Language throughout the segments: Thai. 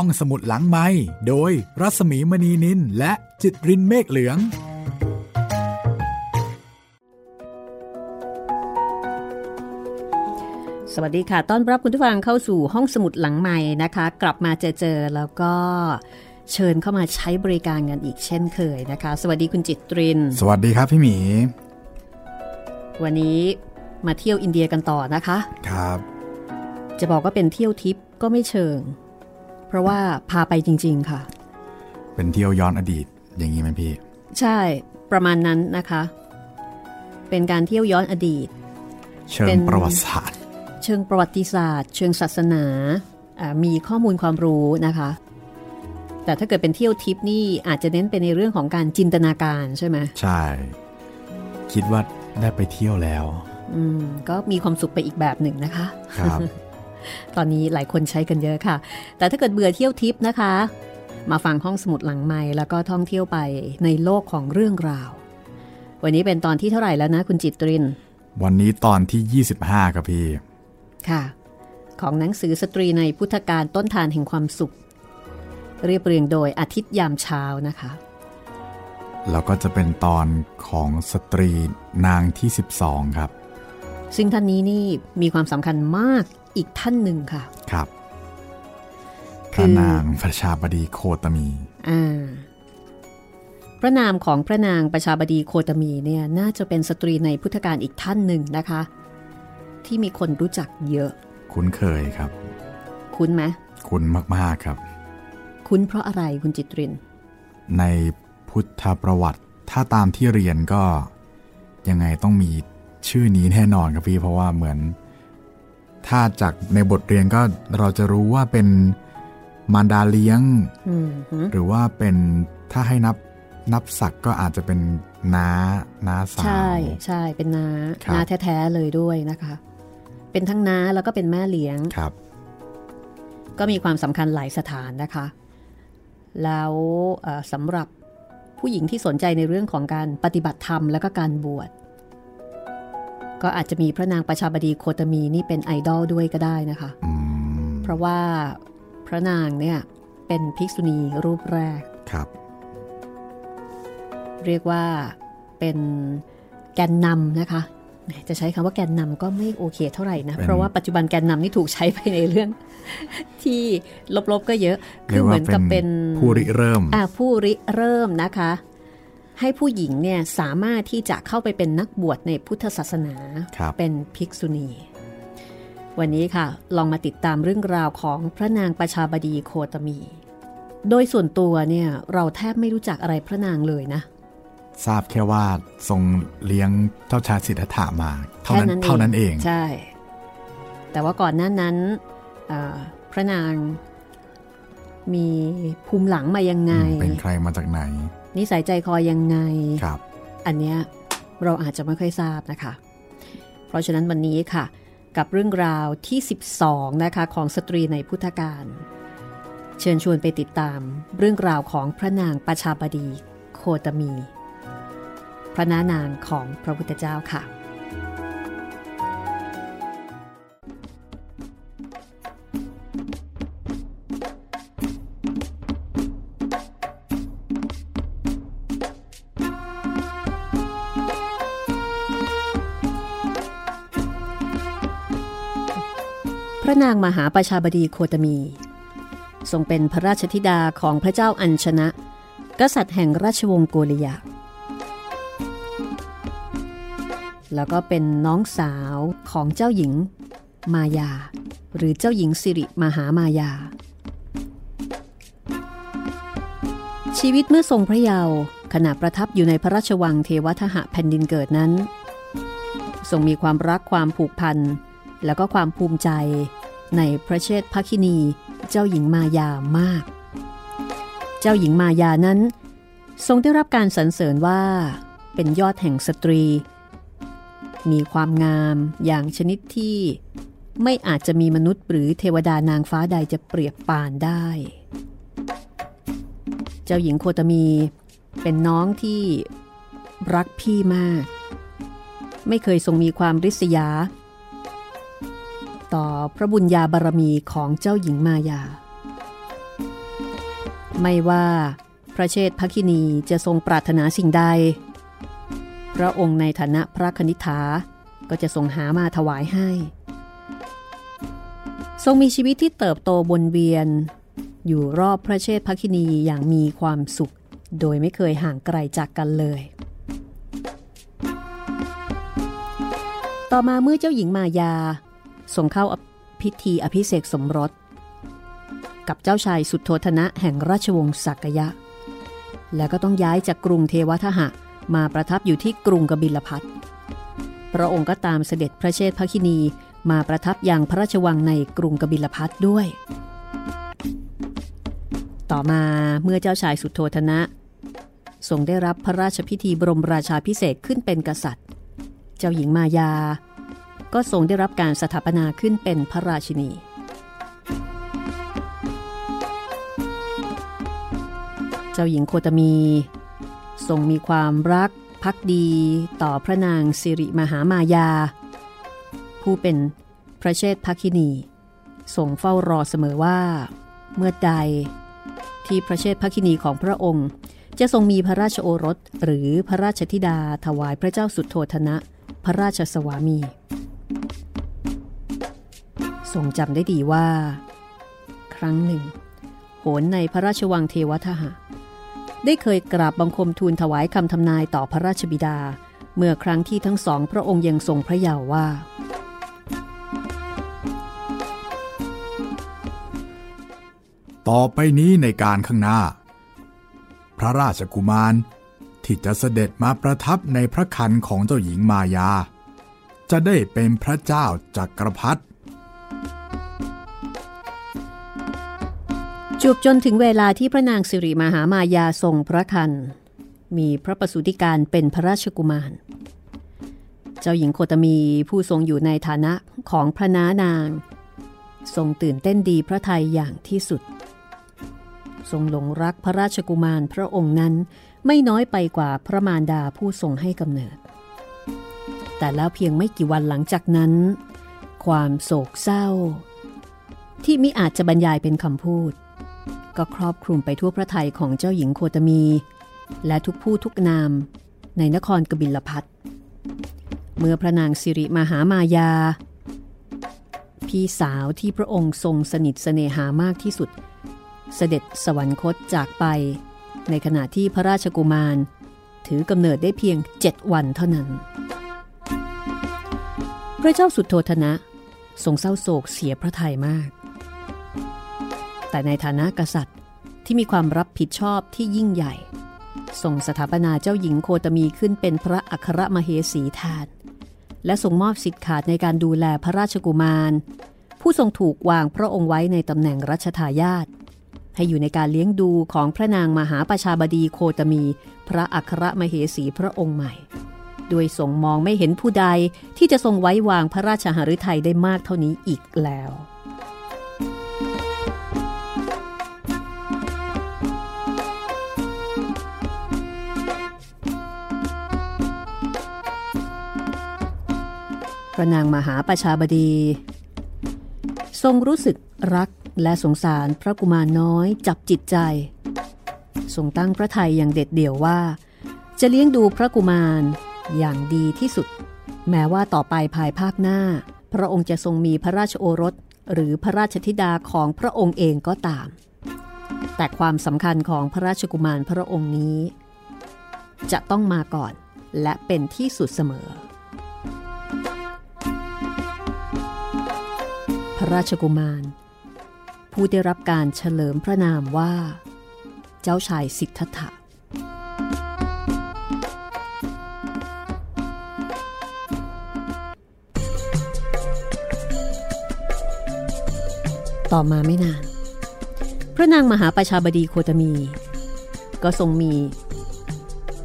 ห้องสมุดหลังไม้โดยรัสมีมณีนินและจิตรินเมฆเหลือง สวัสดีค่ะ ต้อนรับคุณผู้ฟังเข้าสู่ห้องสมุดหลังใหม่นะคะ กลับมาเจอเจอแล้วก็เชิญเข้ามาใช้บริการกันอีกเช่นเคยนะคะ สวัสดีคุณจิตริน สวัสดีครับพี่หมี วันนี้มาเที่ยวอินเดียกันต่อนะคะ ครับ จะบอกว่าเป็นเที่ยวทิปก็ไม่เชิง เพราะว่าพาไปจริง ๆ ค่ะ เป็นเที่ยวย้อนอดีตอย่างนี้ไหมพี่ ใช่ประมาณนั้นนะคะ เป็นการเที่ยวย้อนอดีต เชิเป็งนประวัติศาสตร์ เชิงประวัติศาสตร์ เชิงศาสนาอ่ามีข้อมูลความรู้นะคะ แต่ถ้าเกิดเป็นเที่ยวทิปนี่อาจจะเน้นไปในเรื่องของการจินตนาการใช่ไหมใช่ คิดว่าได้ไปเที่ยวแล้ว อืมก็มีความสุขไปอีกแบบหนึ่งนะคะ ครับ ตอนนี้หลายคนใช้กันเยอะค่ะ แต่ถ้าเกิดเบื่อเที่ยวทิปนะคะ มาฟังห้องสมุดหลังใหม่แล้วก็ท่องเที่ยวไปในโลกของเรื่องราว วันนี้เป็นตอนที่เท่าไหร่แล้วนะคุณจิตริน วันนี้ตอนที่ 25ครับพี่ ค่ะ ของหนังสือสตรีในพุทธการต้นทานแห่งความสุข เรียบเรียงโดยอาทิตย์ยามเช้านะคะแล้วก็จะเป็นตอนของสตรีนางที่ 12 ครับ ซึ่งท่านนี้นี่มีความสำคัญมาก อีกท่านหนึ่งค่ะ ครับพคือระนางประชาบดีโคตมีอ่าพระนามของพระนางประชาบดีโคตมีเนี่ยน่าจะเป็นสตรีในพุทธกาลอีกท่านหนึ่งนะคะ ที่มีคนรู้จักเยอะ คุ้นเคยครับ คุ้นไหมคุ้นมากๆครับ คุ้นเพราะอะไรคุณจิตริน ในพุทธประวัติถ้าตามที่เรียนก็ยังไงต้องมีชื่อนี้แน่นอนครับพี่เพราะว่าเหมือน ถ้าจากในบทเรียนก็เราจะรู้ว่าเป็นมารดาเลี้ยงอืมหือหรือว่าเป็นถ้าให้นับนับศักดิ์ก็อาจจะเป็นน้าน้าสาว ใช่ใช่เป็นนาครับนาแท้ๆเลยด้วยนะคะ เป็นทั้งน้าแล้วก็เป็นแม่เลี้ยงครับ ก็มีความสำคัญหลายสถานนะคะ แล้วเอ่อสำหรับผู้หญิงที่สนใจในเรื่องของการปฏิบัติธรรม แล้วก็การบวช ก็อาจจะมีพระนางประชาบดีโคตมีนี่เป็นไอดอลด้วยก็ได้นะคะอืมเพราะว่าพระนางเนี่ยเป็นภิกษุณีรูปแรกครับ เรียกว่าเป็นแกนนำนะคะแหมจะใช้คำว่าแกนนำก็ไม่โอเคเท่าไหร่นะ เพราะว่าปัจจุบันแกนนำนี่ถูกใช้ไปในเรื่อง ที่ลบๆก็เยอะ คืเรีอยกเหมืว่าอนกับเป็นผู้ริเริ่ม อ่าผู้ริเริ่มนะคะ ให้ผู้หญิงเนี่ยสามารถที่จะเข้าไปเป็นนักบวชในพุทธศาสนาครับเป็นภิกษุณี วันนี้ค่ะ ลองมาติดตามเรื่องราวของพระนางประชาบดีโคตมี โดยส่วนตัวเนี่ยเราแทบไม่รู้จักอะไรพระนางเลยนะ ทราบแค่ว่าทรงเลี้ยงเจ้าชายสิทธัตถะมา เท่านั้นแค่นั้นเองเท่านั้นเองใช่ แต่ว่าก่อนหน้านั้นอ่าพระนาง มีภูมิหลังมายังไง เป็นใครมาจากไหน นิสัยใจคอยังไงครับ อันเนี้ยเราอาจจะไม่ค่อยทราบนะคะ เพราะฉะนั้นวันนี้ค่ะ กับเรื่องราวที่ 12 นะคะ ของสตรีในพุทธการเชิญชวนไปติดตามเรื่องราวของพระนางประชาบดีโคตมี พระนานางของพระพุทธเจ้าค่ะ นางมหาประชาบดีโคตมี ทรงเป็นพระราชธิดาของพระเจ้าอัญชนะ กษัตริย์แห่งราชวงศ์โกริยะแล้วก็เป็นน้องสาวของเจ้าหญิงมายา หรือเจ้าหญิงสิริมหามายา ชีวิตเมื่อทรงพระเยาว์ขณะประทับอยู่ในพระราชวังเทวทหะแผ่นดินเกิดนั้น ทรงมีความรักความผูกพัน แล้วก็ความภูมิใจ ในพระเชษฐภคินี เจ้าหญิงมายามาก เจ้าหญิงมายานั้น ทรงได้รับการสรรเสริญว่า เป็นยอดแห่งสตรี มีความงามอย่างชนิดที่ไม่อาจจะมีมนุษย์หรือเทวดานางฟ้าใดจะเปรียบปานได้ เจ้าหญิงโคตมีเป็นน้องที่รักพี่มาก ไม่เคยทรงมีความริษยา ต่อพระบุญญาบารมีของเจ้าหญิงมายา ไม่ว่าพระเชษฐคินีจะทรงปรารถนาสิ่งใด พระองค์ในฐานะพระคณิ t าก็จะทรงหามาถวายให้ ทรงมีชีวิตที่เติบโตบนเวียน อยู่รอบพระเชษฐคินีอย่างมีความสุข โดยไม่เคยห่างไกลจากกันเลย ต่อมาเมื่อเจ้าหญิงมายา ทรงเข้าพิธีอภิเษกสมรส กับเจ้าชายสุดโทธนะแห่งราชวงศ์สักยะ แล้วก็ต้องย้ายจากกรุงเทวทหะมาประทับอยู่ที่กรุงกบิลพัทพระองค์ก็ตามเสด็จพระเชษฐคินีมาประทับอย่างพระราชวังในกรุงกบิลพัทด้วย ต่อมาเมื่อเจ้าชายสุดโทธนะทรงได้รับพระราชพิธีบรมราชาพิเศษขึ้นเป็นกษัตริย์ เจ้าหญิงมายา ก็ทรงได้รับการสถาปนาขึ้นเป็นพระราชินี เจ้าหญิงโคตมี ทรงมีความรักพักดีต่อพระนางสิริมหามายา ผู้เป็นพระเชษฐคินีทรงเฝ้ารอเสมอว่า เมื่อใดที่พระเชษฐคินีของพระองค์จะทรงมีพระราชโอรสหรือพระราชธิดาถวายพระเจ้าสุดโทธนะ พระราชสวามี ทรงจำได้ดีว่า ครั้งหนึ่ง โหนในพระราชวังเทวทหะ ได้เคยกราบบังคมทูลถวายคำทำนายต่อพระราชบิดา เมื่อครั้งที่ทั้งสองพระองค์ยังทรงพระเยาว์ว่า ต่อไปนี้ในการข้างหน้า พระราชกุมารที่จะเสด็จมาประทับในพระคันของเจ้าหญิงมายา จะได้เป็นพระเจ้าจักรพรรดิ จูบจนถึงเวลาที่พระนางสิริมหามายาทรงพระคัน มีพระประสูติการเป็นพระราชกุมาร เจ้าหญิงโคตมีผู้ทรงอยู่ในฐานะของพระนานาง ทรงตื่นเต้นดีพระไทยอย่างที่สุด ทรงหลงรักพระราชกุมารพระองค์นั้นไม่น้อยไปกว่าพระมารดาผู้ทรงให้กำเนิด แต่แล้วเพียงไม่กี่วันหลังจากนั้น ความโศกเศร้า ที่มิอาจจะบรรยายเป็นคำพูด ก็ครอบคลุมไปทั่วพระทัยของเจ้าหญิงโคตมี และทุกผู้ทุกนามในนครกบิลพัทเมื่อพระนางสิริมหามายา พี่สาวที่พระองค์ทรงสนิทเสน่หามากที่สุด เสด็จสวรรคตจากไป ในขณะที่พระราชกุมาร ถือกำเนิดได้เพียงเจ็ดวันเท่านั้น พระเจ้าสุดโทธนะ ทรงเศร้าโศกเสียพระทัยมาก แต่ในฐานะกษัตริย์ที่มีความรับผิดชอบที่ยิ่งใหญ่ส่งสถาปนาเจ้าหญิงโคตมีขึ้นเป็นพระอัครมเหสีแทนและทรงมอบสิทธิ์ขาดในการดูแลพระราชกุมาร ผู้ทรงถูกวางพระองค์ไว้ในตำแหน่งรัชทายาทให้อยู่ในการเลี้ยงดูของพระนางมหาประชาบดีโคตมี พระอัครมเหสีพระองค์ใหม่ โดยทรงมองไม่เห็นผู้ใดที่จะทรงไว้วางพระราชหฤทัยได้มากเท่านี้อีกแล้ว พระนางมหาประชาบดี ทรงรู้สึกรักและสงสารพระกุมารน้อยจับจิตใจ ทรงตั้งพระทัยอย่างเด็ดเดี่ยวว่า จะเลี้ยงดูพระกุมารอย่างดีที่สุด แม้ว่าต่อไปภายภาคหน้า พระองค์จะทรงมีพระราชโอรสหรือพระราชธิดาของพระองค์เองก็ตาม แต่ความสำคัญของพระราชกุมารพระองค์นี้ จะต้องมาก่อนและเป็นที่สุดเสมอ พระราชกุมาร ผู้ได้รับการเฉลิมพระนามว่า เจ้าชายสิทธัตถะต่อมาไม่นาน พระนางมหาประชาบดีโคตมี ก็ทรงมี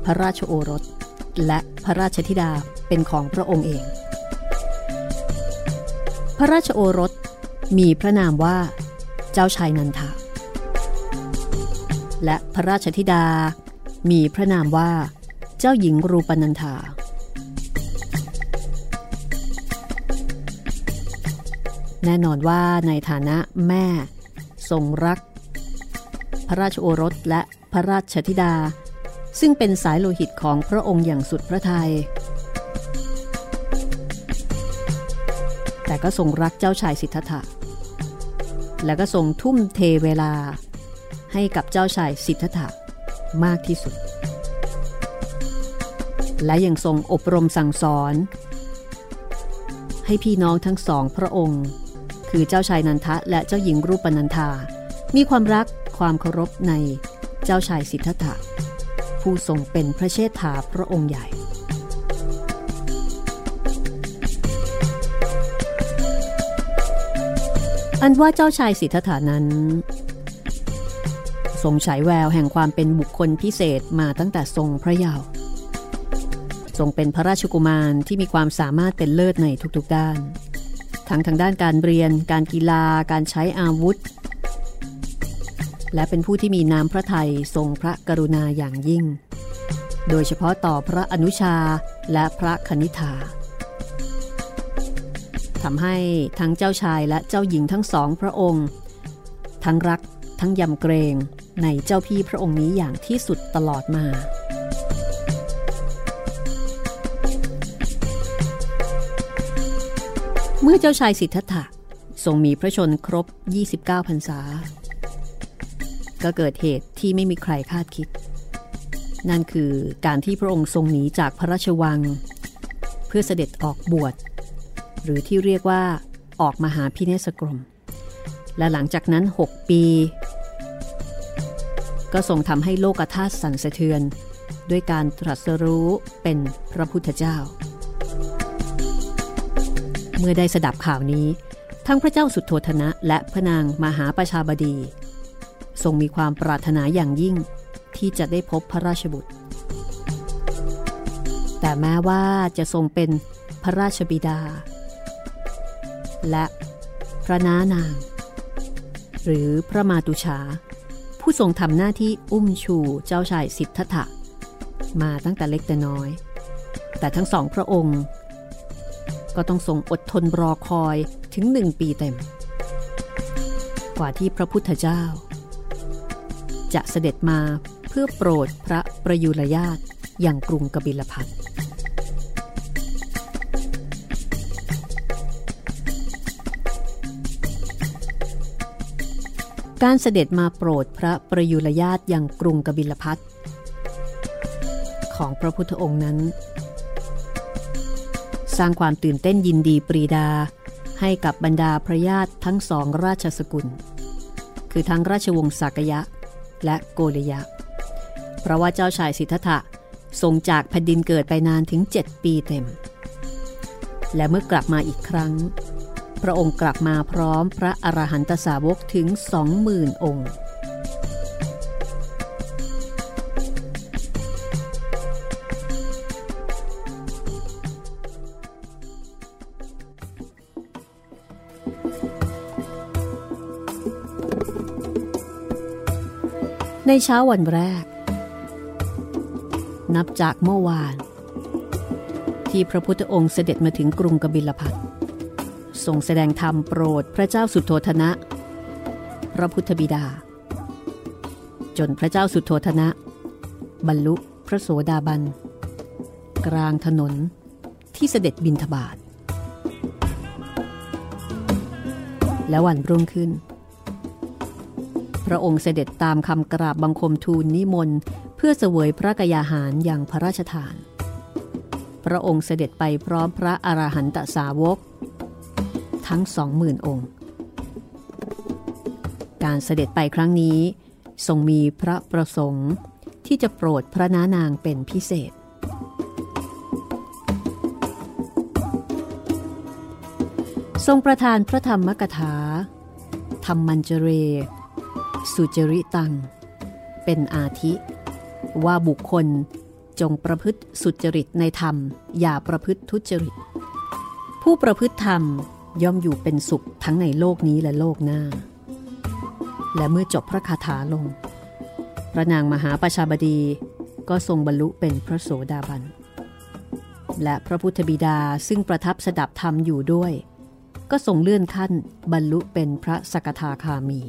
พระราชโอรส และพระราชธิดาเป็นของพระองค์เอง พระราชโอรส มีพระนามว่า เจ้าชายนันทาและพระราชธิดา มีพระนามว่า เจ้าหญิงรูปนันทาแน่นอนว่าในฐานะแม่ ทรงรัก พระราชโอรสและพระราชธิดา ซึ่งเป็นสายโลหิตของพระองค์อย่างสุดพระทยัยแต่ก็ทรงรักเจ้าชายสิทธัตถะ และก็ทรงทุ่มเทเวลา ให้กับเจ้าชายสิทธัตถะมากที่สุด และยังทรงอบรมสั่งสอน ให้พี่น้องทั้งสองพระองค์ คือเจ้าชายนันทะและเจ้าหญิงรูปนันธามีความรักความเคารพในเจ้าชายสิทธัตถะผู้ทรงเป็นพระเชษฐาพระองค์ใหญ่ อันว่าเจ้าชายสิทธัตถานั้น ทรงฉายแววแห่งความเป็นบุคคลพิเศษมาตั้งแต่ทรงพระเยาว์ทรงเป็นพระราชกุมารที่มีความสามารถเป็นเลิศในทุกๆด้าน ทั้งทางด้านการเรียน การกีฬา การใช้อาวุธ และเป็นผู้ที่มีน้ำพระทัยทรงพระกรุณาอย่างยิ่ง โดยเฉพาะต่อพระอนุชาและพระคณิธา ทำให้ทั้งเจ้าชายและเจ้าหญิงทั้งสองพระองค์ ทั้งรักทั้งยำเกรงในเจ้าพี่พระองค์นี้อย่างที่สุดตลอดมาเมื่อเจ้าชายสิทธัตถะทรงมีพระชนครบ 29พรรษา ก็เกิดเหตุที่ไม่มีใครคาดคิด นั่นคือการที่พระองค์ทรงหนีจากพระราชวัง เพื่อเสด็จออกบวช หรือที่เรียกว่าออกมาหาพิเนสกรม และหลังจากนั้น 6 ปี ก็ทรงทำให้โลกธาตุสั่นสะเทือน ด้วยการตรัสรู้เป็นพระพุทธเจ้า เมื่อได้สดับข่าวนี้ ทั้งพระเจ้าสุดโทธนะ และพระนางมหาประชาบดี ทรงมีความปรารถนาอย่างยิ่งที่จะได้พบพระราชบุตร แต่แม้ว่าจะทรงเป็นพระราชบิดา และพระน้านาง หรือพระมาตุชา ผู้ทรงทำหน้าที่อุ้มชูเจ้าชายสิทธัตถะมาตั้งแต่เล็กแต่น้อย แต่ทั้งสองพระองค์ ก็ต้องทรงอดทนรอคอยถึงหนึ่งปีเต็ม กว่าที่พระพุทธเจ้า จะเสด็จมาเพื่อโปรดพระประยุรญาตอย่างกรุงกบิลพัท การเสด็จมาโปรดพระประยุรญาติอย่างกรุงกบิลพัทของพระพุทธองค์นั้น สร้างความตื่นเต้นยินดีปรีดาให้กับบรรดาพระญาติทั้งสองราชสกุล คือทั้งราชวงศ์สักยะและโกลยะ เพราะว่าเจ้าชายสิทธัตถะทรงจากแผ่นดินเกิดไปนานถึง 7 ปีเต็ม และเมื่อกลับมาอีกครั้ง พระองค์กลับมาพร้อมพระอรหันตสาวกถึงสองหมื่นองค์ ในเช้าวันแรก นับจากเมื่อวาน ที่พระพุทธองค์เสด็จมาถึงกรุงกบิลพัท ทรงแสดงธรรมโปรดพระเจ้าสุโธธนะ พระพุทธบิดา จนพระเจ้าสุโธธนะ บรรลุพระโสดาบัน กลางถนนที่เสด็จบินทบาท และวันรุ่งขึ้น พระองค์เสด็จตามคำกราบบังคมทูลนิมนต์ เพื่อเสวยพระกยาหารอย่างพระราชทาน พระองค์เสด็จไปพร้อมพระอรหันตสาวก ทั้งสองหมื่นองค์ การเสด็จไปครั้งนี้ ทรงมีพระประสงค์ที่จะโปรดพระนานางเป็นพิเศษ ทรงประทานพระธรรมกถา ธรรมัญเจเร สุจริตัง เป็นอาทิ ว่าบุคคลจงประพฤติสุจริตในธรรม อย่าประพฤติทุจริต ผู้ประพฤติธรรม ย่อมอยู่เป็นสุขทั้งในโลกนี้และโลกหน้า และเมื่อจบพระคาถาลง พระนางมหาประชาบดีก็ทรงบรรลุเป็นพระโสดาบัน และพระพุทธบิดาซึ่งประทับสดับธรรมอยู่ด้วย ก็ทรงเลื่อนขั้นบรรลุเป็นพระสกทาคามี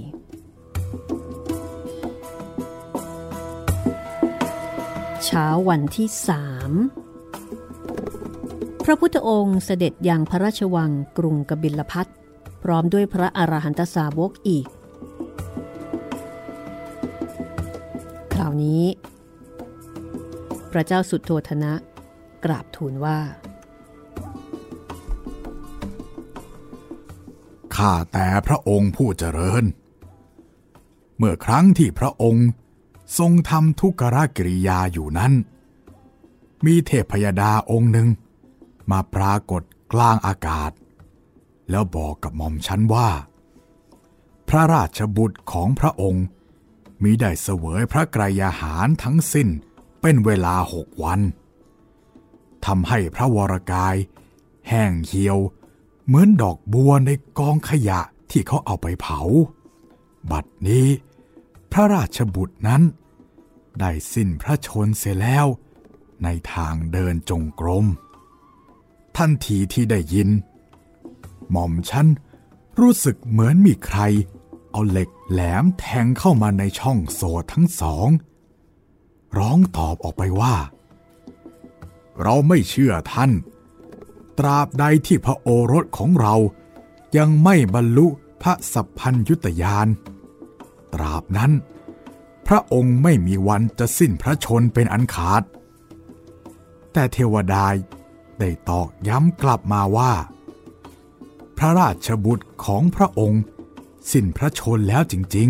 เช้าวันที่สาม พระพุทธองค์เสด็จยังพระราชวังกรุงกบิลพัทพร้อมด้วยพระอรหันตสาวกอีก คราวนี้ พระเจ้าสุดโทธนะ กราบทูลว่า ข้าแต่พระองค์ผู้เจริญ เมื่อครั้งที่พระองค์ทรงทำทุกขกิริยาอยู่นั้น มีเทพยดาองค์หนึ่ง มาปรากฏกลางอากาศ แล้วบอกกับหม่อมฉันว่า พระราชบุตรของพระองค์มีได้เสวยพระกรยาหารทั้งสิ้นเป็นเวลาหกวันทำให้พระวรกาย แห้งเหี่ยว เหมือนดอกบัวในกองขยะที่เขาเอาไปเผา บัดนี้ พระราชบุตรนั้น ได้สิ้นพระชนเสียแล้วในทางเดินจงกรม ทันทีที่ได้ยิน หม่อมฉันรู้สึกเหมือนมีใคร เอาเหล็กแหลมแทงเข้ามาในช่องโสดทั้งสอง ร้องตอบออกไปว่า เราไม่เชื่อท่าน ตราบใดที่พระโอรสของเรายังไม่บรรลุพระสัพพัญยุตยาน ตราบนั้น พระองค์ไม่มีวันจะสิ้นพระชนเป็นอันขาด แต่เทวดา ได้ตอกย้ำกลับมาว่า พระราชบุตรของพระองค์สิ้นพระชนแล้วจริง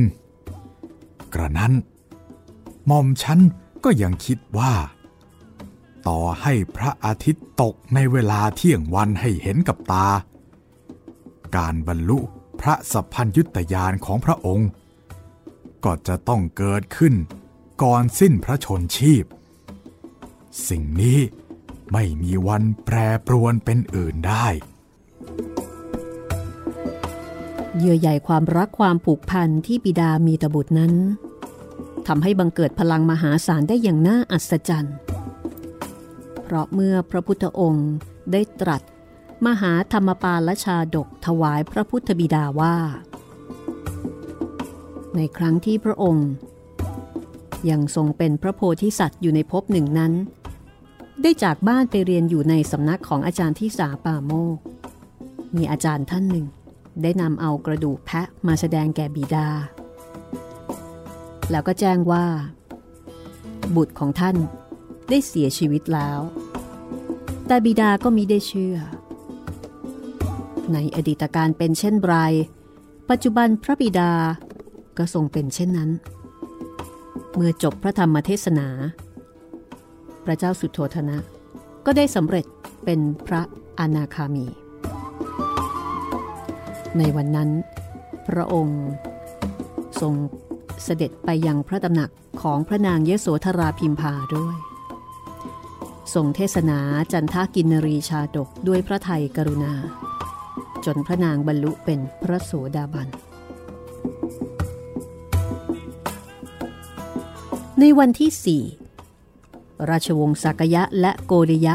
ๆ กระนั้นหม่อมฉันก็ยังคิดว่า ต่อให้พระอาทิตย์ตกในเวลาเที่ยงวันให้เห็นกับตา การบรรลุพระสัพพัญยุตยานของพระองค์ ก็จะต้องเกิดขึ้นก่อนสิ้นพระชนชีพ สิ่งนี้ ไม่มีวันแปรปรวนเป็นอื่นได้ เยื่อใหญ่ความรักความผูกพันที่บิดามีตบุตรนั้นทำให้บังเกิดพลังมหาศาลได้อย่างน่าอัศจรรย์ เพราะเมื่อพระพุทธองค์ได้ตรัส มหาธรรมปาลชาดกถวายพระพุทธบิดาว่า ในครั้งที่พระองค์ ยังทรงเป็นพระโพธิสัตว์อยู่ในภพหนึ่งนั้น ได้จากบ้านไปเรียนอยู่ในสำนักของอาจารย์ที่สาป่าโมก มีอาจารย์ท่านหนึ่ง ได้นำเอากระดูกแพะมาแสดงแก่บิดา แล้วก็แจ้งว่า บุตรของท่านได้เสียชีวิตแล้ว แต่บิดาก็มิได้เชื่อ ในอดีตการเป็นเช่นไร ปัจจุบันพระบิดาก็ทรงเป็นเช่นนั้น เมื่อจบพระธรรมเทศนา พระเจ้าสุโธธนะ ก็ได้สำเร็จเป็นพระอนาคามี ในวันนั้น พระองค์ทรงเสด็จไปยังพระตำหนักของพระนางเยโสธราพิมพาด้วยทรงเทศนาจันทากินรีชาดกด้วยพระไทยกรุณา จนพระนางบรรลุเป็นพระโสดาบัน ในวันที่สี่ ราชวงศ์สักยะและโกริยะ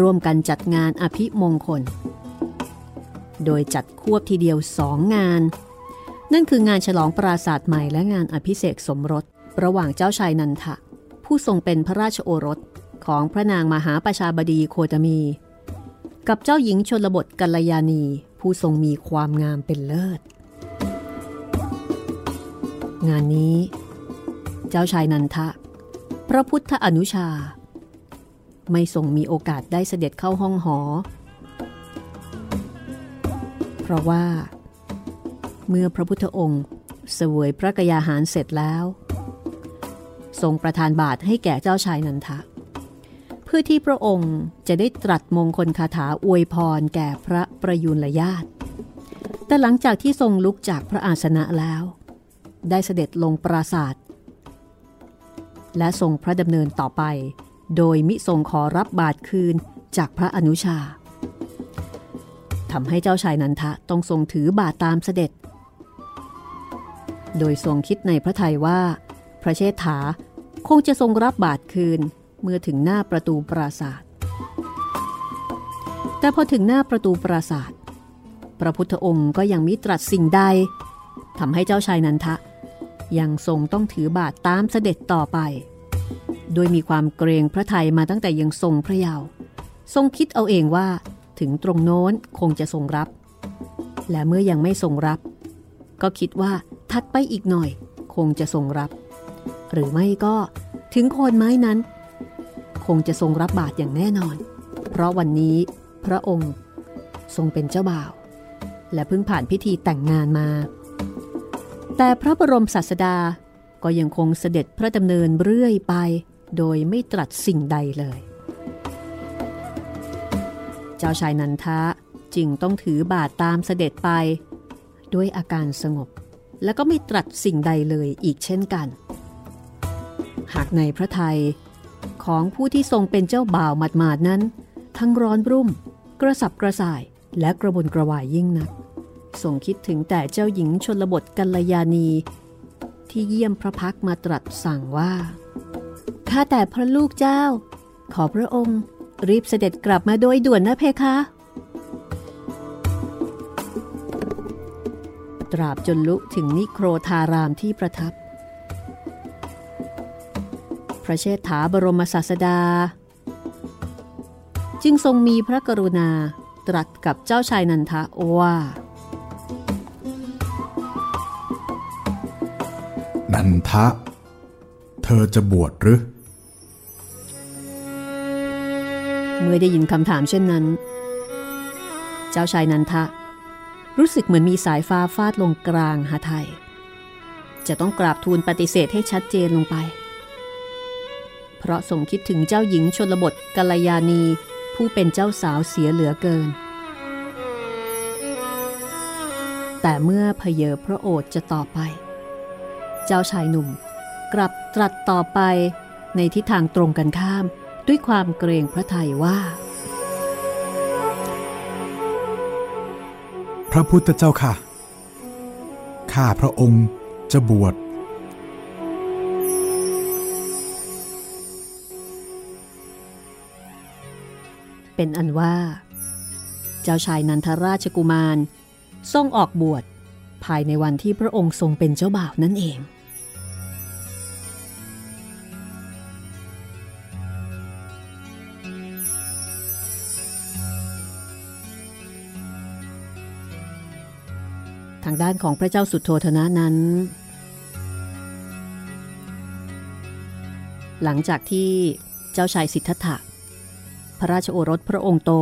ร่วมกันจัดงานอภิมงคล โดยจัดควบทีเดียวสองงาน นั่นคืองานฉลองปราศาสตร์ใหม่และงานอภิเษกสมรส ระหว่างเจ้าชายนันทะ ผู้ทรงเป็นพระราชโอรสของพระนางมหาประชาบดีโคตมี กับเจ้าหญิงชนบทกัลยาณี ผู้ทรงมีความงามเป็นเลิศ งานนี้ เจ้าชายนันทะ พระพุทธอนุชา ไม่ทรงมีโอกาสได้เสด็จเข้าห้องหอ เพราะว่า เมื่อพระพุทธองค์เสวยพระกยาหารเสร็จแล้ว ทรงประทานบาทให้แก่เจ้าชายนันทะ เพื่อที่พระองค์จะได้ตรัสมงคลคาถาอวยพรแก่พระประยุรญาติ แต่หลังจากที่ทรงลุกจากพระอาสนะแล้ว ได้เสด็จลงปราศาสตร์ และทรงพระดำเนินต่อไป โดยมิทรงขอรับบาทคืนจากพระอนุชาทำให้เจ้าชายนันทะต้องทรงถือบาทตามเสด็จ โดยทรงคิดในพระทัยว่า พระเชษฐาคงจะทรงรับบาทคืนเมื่อถึงหน้าประตูปราศาสตร์แต่พอถึงหน้าประตูปราศาสตร์พระพุทธองค์ก็ยังมิตรัสสิ่งใดทำให้เจ้าชายนันทะ ยังทรงต้องถือบาทตามเสด็จต่อไป โดยมีความเกรงพระไทยมาตั้งแต่ยังทรงพระเยาว์ทรงคิดเอาเองว่าถึงตรงโน้นคงจะทรงรับ และเมื่อยังไม่ทรงรับ ก็คิดว่าทัดไปอีกหน่อยคงจะทรงรับ หรือไม่ก็ถึงโคนไม้นั้น คงจะทรงรับบาตรอย่างแน่นอน เพราะวันนี้พระองค์ทรงเป็นเจ้าบ่าว และเพิ่งผ่านพิธีแต่งงานมา แต่พระบรมศาสดาก็ยังคงเสด็จพระดำเนินเรื่อยไป โดยไม่ตรัสสิ่งใดเลย เจ้าชายนันทะจึงต้องถือบาทตามเสด็จไป ด้วยอาการสงบ และก็ไม่ตรัสสิ่งใดเลยอีกเช่นกัน หากในพระไทยของผู้ที่ทรงเป็นเจ้าบ่าวหมาดๆนั้น ทั้งร้อนรุ่ม กระสับกระส่ายและกระบนกระวายยิ่งนัก ทรงคิดถึงแต่เจ้าหญิงชนบทกัลยาณี ที่เยี่ยมพระพักมาตรัสสั่งว่า ข้าแต่พระลูกเจ้า ขอพระองค์รีบเสด็จกลับมาโดยด่วนนะเพคะ ตราบจนลุถึงนิโครธารามที่ประทับ พระเชษฐาบรมศาสดา จึงทรงมีพระกรุณาตรัสกับเจ้าชายนันทะว่า นันทะ เธอจะบวชหรือ เมื่อได้ยินคำถามเช่นนั้น เจ้าชายนันทะ รู้สึกเหมือนมีสายฟ้าฟาดลงกลางหาไทย จะต้องกราบทูลปฏิเสธให้ชัดเจนลงไป เพราะทรงคิดถึงเจ้าหญิงชนบทกัลยาณีผู้เป็นเจ้าสาวเสียเหลือเกินแต่เมื่อเพเยอพระโอษจะต่อไป เจ้าชายหนุ่ม กลับตรัสต่อไปในทิศทางตรงกันข้ามด้วยความเกรงพระทัยว่า พระพุทธเจ้าค่ะ ข้าพระองค์จะบวชเป็นอันว่า เจ้าชายนันทราชกุมารทรงออกบวชภายในวันที่พระองค์ทรงเป็นเจ้าบ่าวนั่นเองางด้านของพระเจ้าสุดโทธนะนั้น หลังจากที่เจ้าชายสิทธัตถะ พระราชโอรสพระองค์โต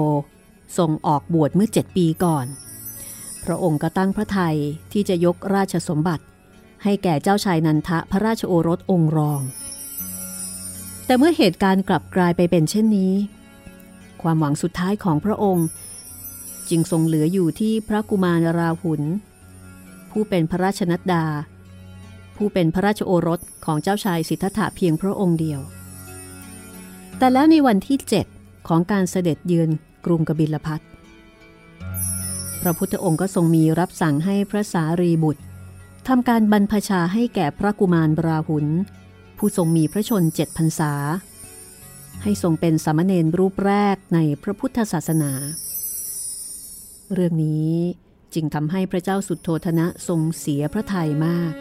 ทรงออกบวชเมื่อเจ็ดปีก่อน พระองค์ก็ตั้งพระทัยที่จะยกราชสมบัติ ให้แก่เจ้าชายนันทะพระราชโอรสองค์รอง แต่เมื่อเหตุการณ์กลับกลายไปเป็นเช่นนี้ ความหวังสุดท้ายของพระองค์ จึงทรงเหลืออยู่ที่พระกุมารราหุล ผู้เป็นพระราชนัดดา ผู้เป็นพระราชโอรสของเจ้าชายสิทธัตถะเพียงพระองค์เดียว แต่แล้วในวันที่ 7 ของการเสด็จเยือนกรุงกบิลพัทพระพุทธองค์ก็ทรงมีรับสั่งให้พระสารีบุตรทำการบรรพชาให้แก่พระกุมารบราหุล ผู้ทรงมีพระชนเจ็ดพรรษา ให้ทรงเป็นสามเณรรูปแรกในพระพุทธศาสนา เรื่องนี้ จึงทำให้พระเจ้าสุดโทธนะทรงเสียพระทัยมาก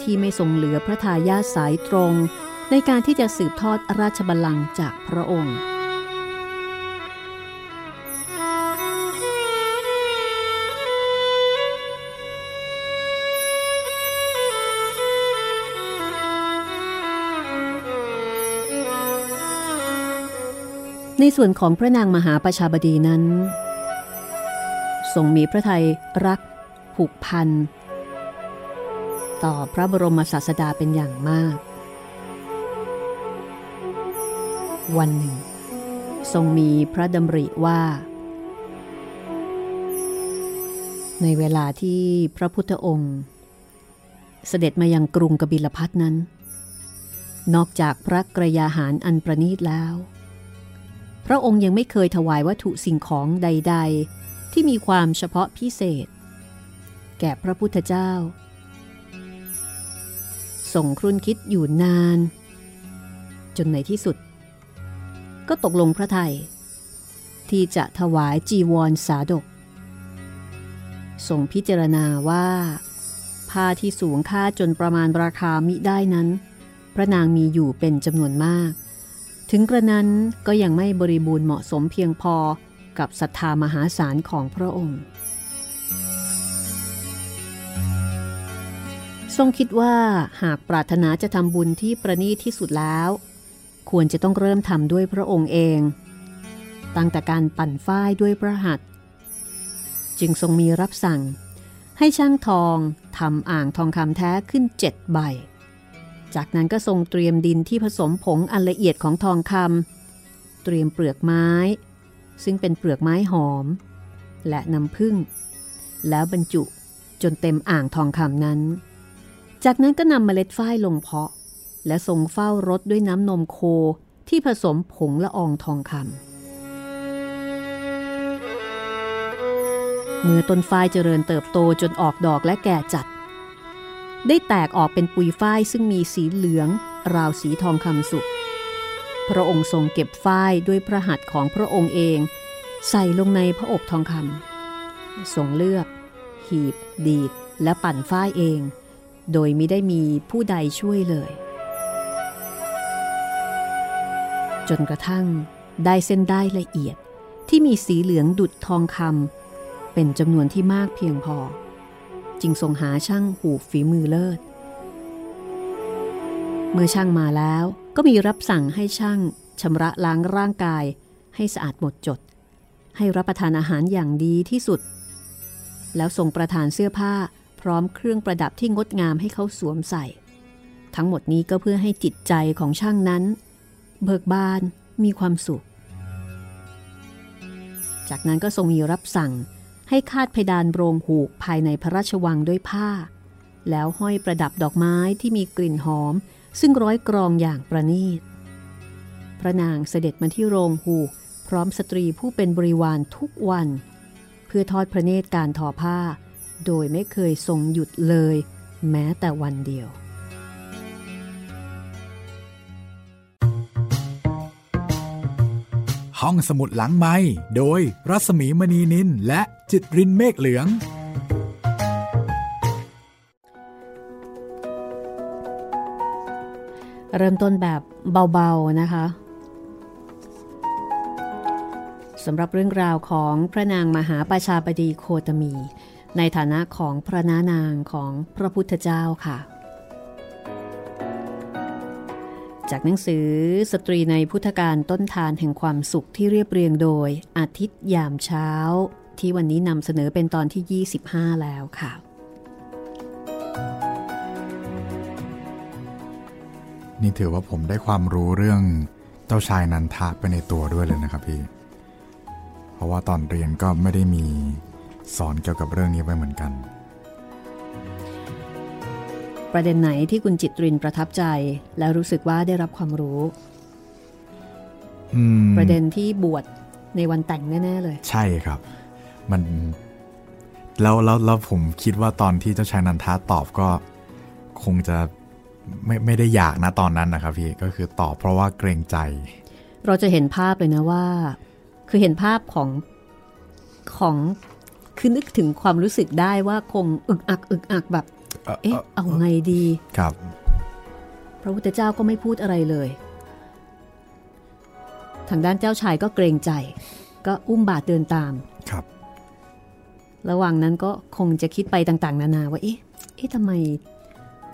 ที่ไม่ทรงเหลือพระทายาทสายตรง ในการที่จะสืบทอดราชบัลลังก์จากพระองค์ในส่วนของพระนางมหาประชาบดีนั้น รงมีพระทัยรัก ผูกพัน ต่อพระบรมศาสดาเป็นอย่างมาก วันหนึ่ง ทรงมีพระดำริว่า ในเวลาที่พระพุทธองค์ เสด็จมายังกรุงกบิลพัทนั้น นอกจากพระกระยาหารอันประนีตแล้วพระองค์ยังไม่เคยถวายวัตถุสิ่งของใดๆ ที่มีความเฉพาะพิเศษ แก่พระพุทธเจ้าส่งครุ่นคิดอยู่นาน จนในที่สุด ก็ตกลงพระไทย ที่จะถวายจีวรสาดกส่งพิจารณาว่า ผ้าที่สูงค่าจนประมาณราคามิได้นั้น พระนางมีอยู่เป็นจำนวนมาก ถึงกระนั้นก็ยังไม่บริบูรณ์เหมาะสมเพียงพอ กับศรัทธามหาศาลของพระองค์ ทรงคิดว่าหากปรารถนาจะทำบุญที่ประณีตที่สุดแล้ว ควรจะต้องเริ่มทำด้วยพระองค์เอง ตั้งแต่การปั่นฝ้ายด้วยพระหัตถ์จึงทรงมีรับสั่ง ให้ช่างทองทำอ่างทองคำแท้ขึ้นเจ็ดใบ จากนั้นก็ทรงเตรียมดินที่ผสมผงอันละเอียดของทองคำเตรียมเปลือกไม้ ซึ่งเป็นเปลือกไม้หอม และน้ำผึ้งแล้วบรรจุจนเต็มอ่างทองคำนั้น จากนั้นก็นำเมล็ดฝ้ายลงเพาะ และทรงเฝ้ารดด้วยน้ำนมโคที่ผสมผงละอองทองคำเมื่อต้นฝ้ายเจริญเติบโตจนออกดอกและแก่จัด ได้แตกออกเป็นปุยฝ้ายซึ่งมีสีเหลือง ราวสีทองคำสุก พระองค์ทรงเก็บฝ้ายด้วยพระหัตถ์ของพระองค์เอง ใส่ลงในพระอบทองคำทรงเลือก หีบ ดีด และปั่นฝ้ายเอง โดยไม่ได้มีผู้ใดช่วยเลย จนกระทั่งได้เส้นได้ละเอียดที่มีสีเหลืองดุดทองคำเป็นจำนวนที่มากเพียงพอ จึงทรงหาช่างหูฝีมือเลิศ เมื่อช่างมาแล้ว ก็มีรับสั่งให้ช่างชำระล้างร่างกาย ให้สะอาดหมดจด ให้รับประทานอาหารอย่างดีที่สุด แล้วส่งประทานเสื้อผ้าพร้อมเครื่องประดับที่งดงามให้เขาสวมใส่ ทั้งหมดนี้ก็เพื่อให้จิตใจของช่างนั้น เบิกบานมีความสุข จากนั้นก็ทรงมีรับสั่งให้คาดเพดานโรงหูกภายในพระราชวังด้วยผ้า แล้วห้อยประดับดอกไม้ที่มีกลิ่นหอม ซึ่งร้อยกรองอย่างประณีต พระนางเสด็จมาที่โรงหูพร้อมสตรีผู้เป็นบริวารทุกวัน เพื่อทอดพระเนตรการทอผ้า โดยไม่เคยทรงหยุดเลย แม้แต่วันเดียว ห้องสมุดหลังไม้โดยรัสมีมณีนินและจิตรินเมฆเหลือง เริ่มต้นแบบเบาๆนะคะสำหรับเรื่องราวของพระนางมหาประชาบดีโคตมี ในฐานะของพระนานางของพระพุทธเจ้าค่ะ จากหนังสือสตรีในพุทธการต้นทานแห่งความสุขที่เรียบเรียงโดยอาทิตย์ยามเช้า ที่วันนี้นำเสนอเป็นตอนที่ 25 แล้วค่ะ นี่ถือว่าผมได้ความรู้เรื่องเจ้าชายนันทะไปในตัวด้วยเลยนะครับพี่ เพราะว่าตอนเรียนก็ไม่ได้มีสอนเกี่ยวกับเรื่องนี้ไว้เหมือนกัน ประเด็นไหนที่คุณจิตรินประทับใจ แล้วรู้สึกว่าได้รับความรู้อืมประเด็นที่บวชในวันแต่งแน่ ๆ เลย ใช่ครับ มันแล้วแล้วแล้วผมคิดว่าตอนที่เจ้าชายนันทะตอบก็คงจะ ไม่ไม่ได้อยากนะตอนนั้นนะครับพี่ก็คือตอบเพราะว่าเกรงใจ เราจะเห็นภาพเลยนะว่า คือเห็นภาพของของคือนึกถึงความรู้สึกได้ว่าคงอึกอักอึกอักแบบ เอ๊ะ เอาไงดีครับ พระพุทธเจ้าก็ไม่พูดอะไรเลย ทางด้านเจ้าชายก็เกรงใจ ก็อุ้มบาทเดินตามครับ ระหว่างนั้นก็คงจะคิดไปต่าง ๆ นานาว่า เอ๊ะเอ๊ะทำไม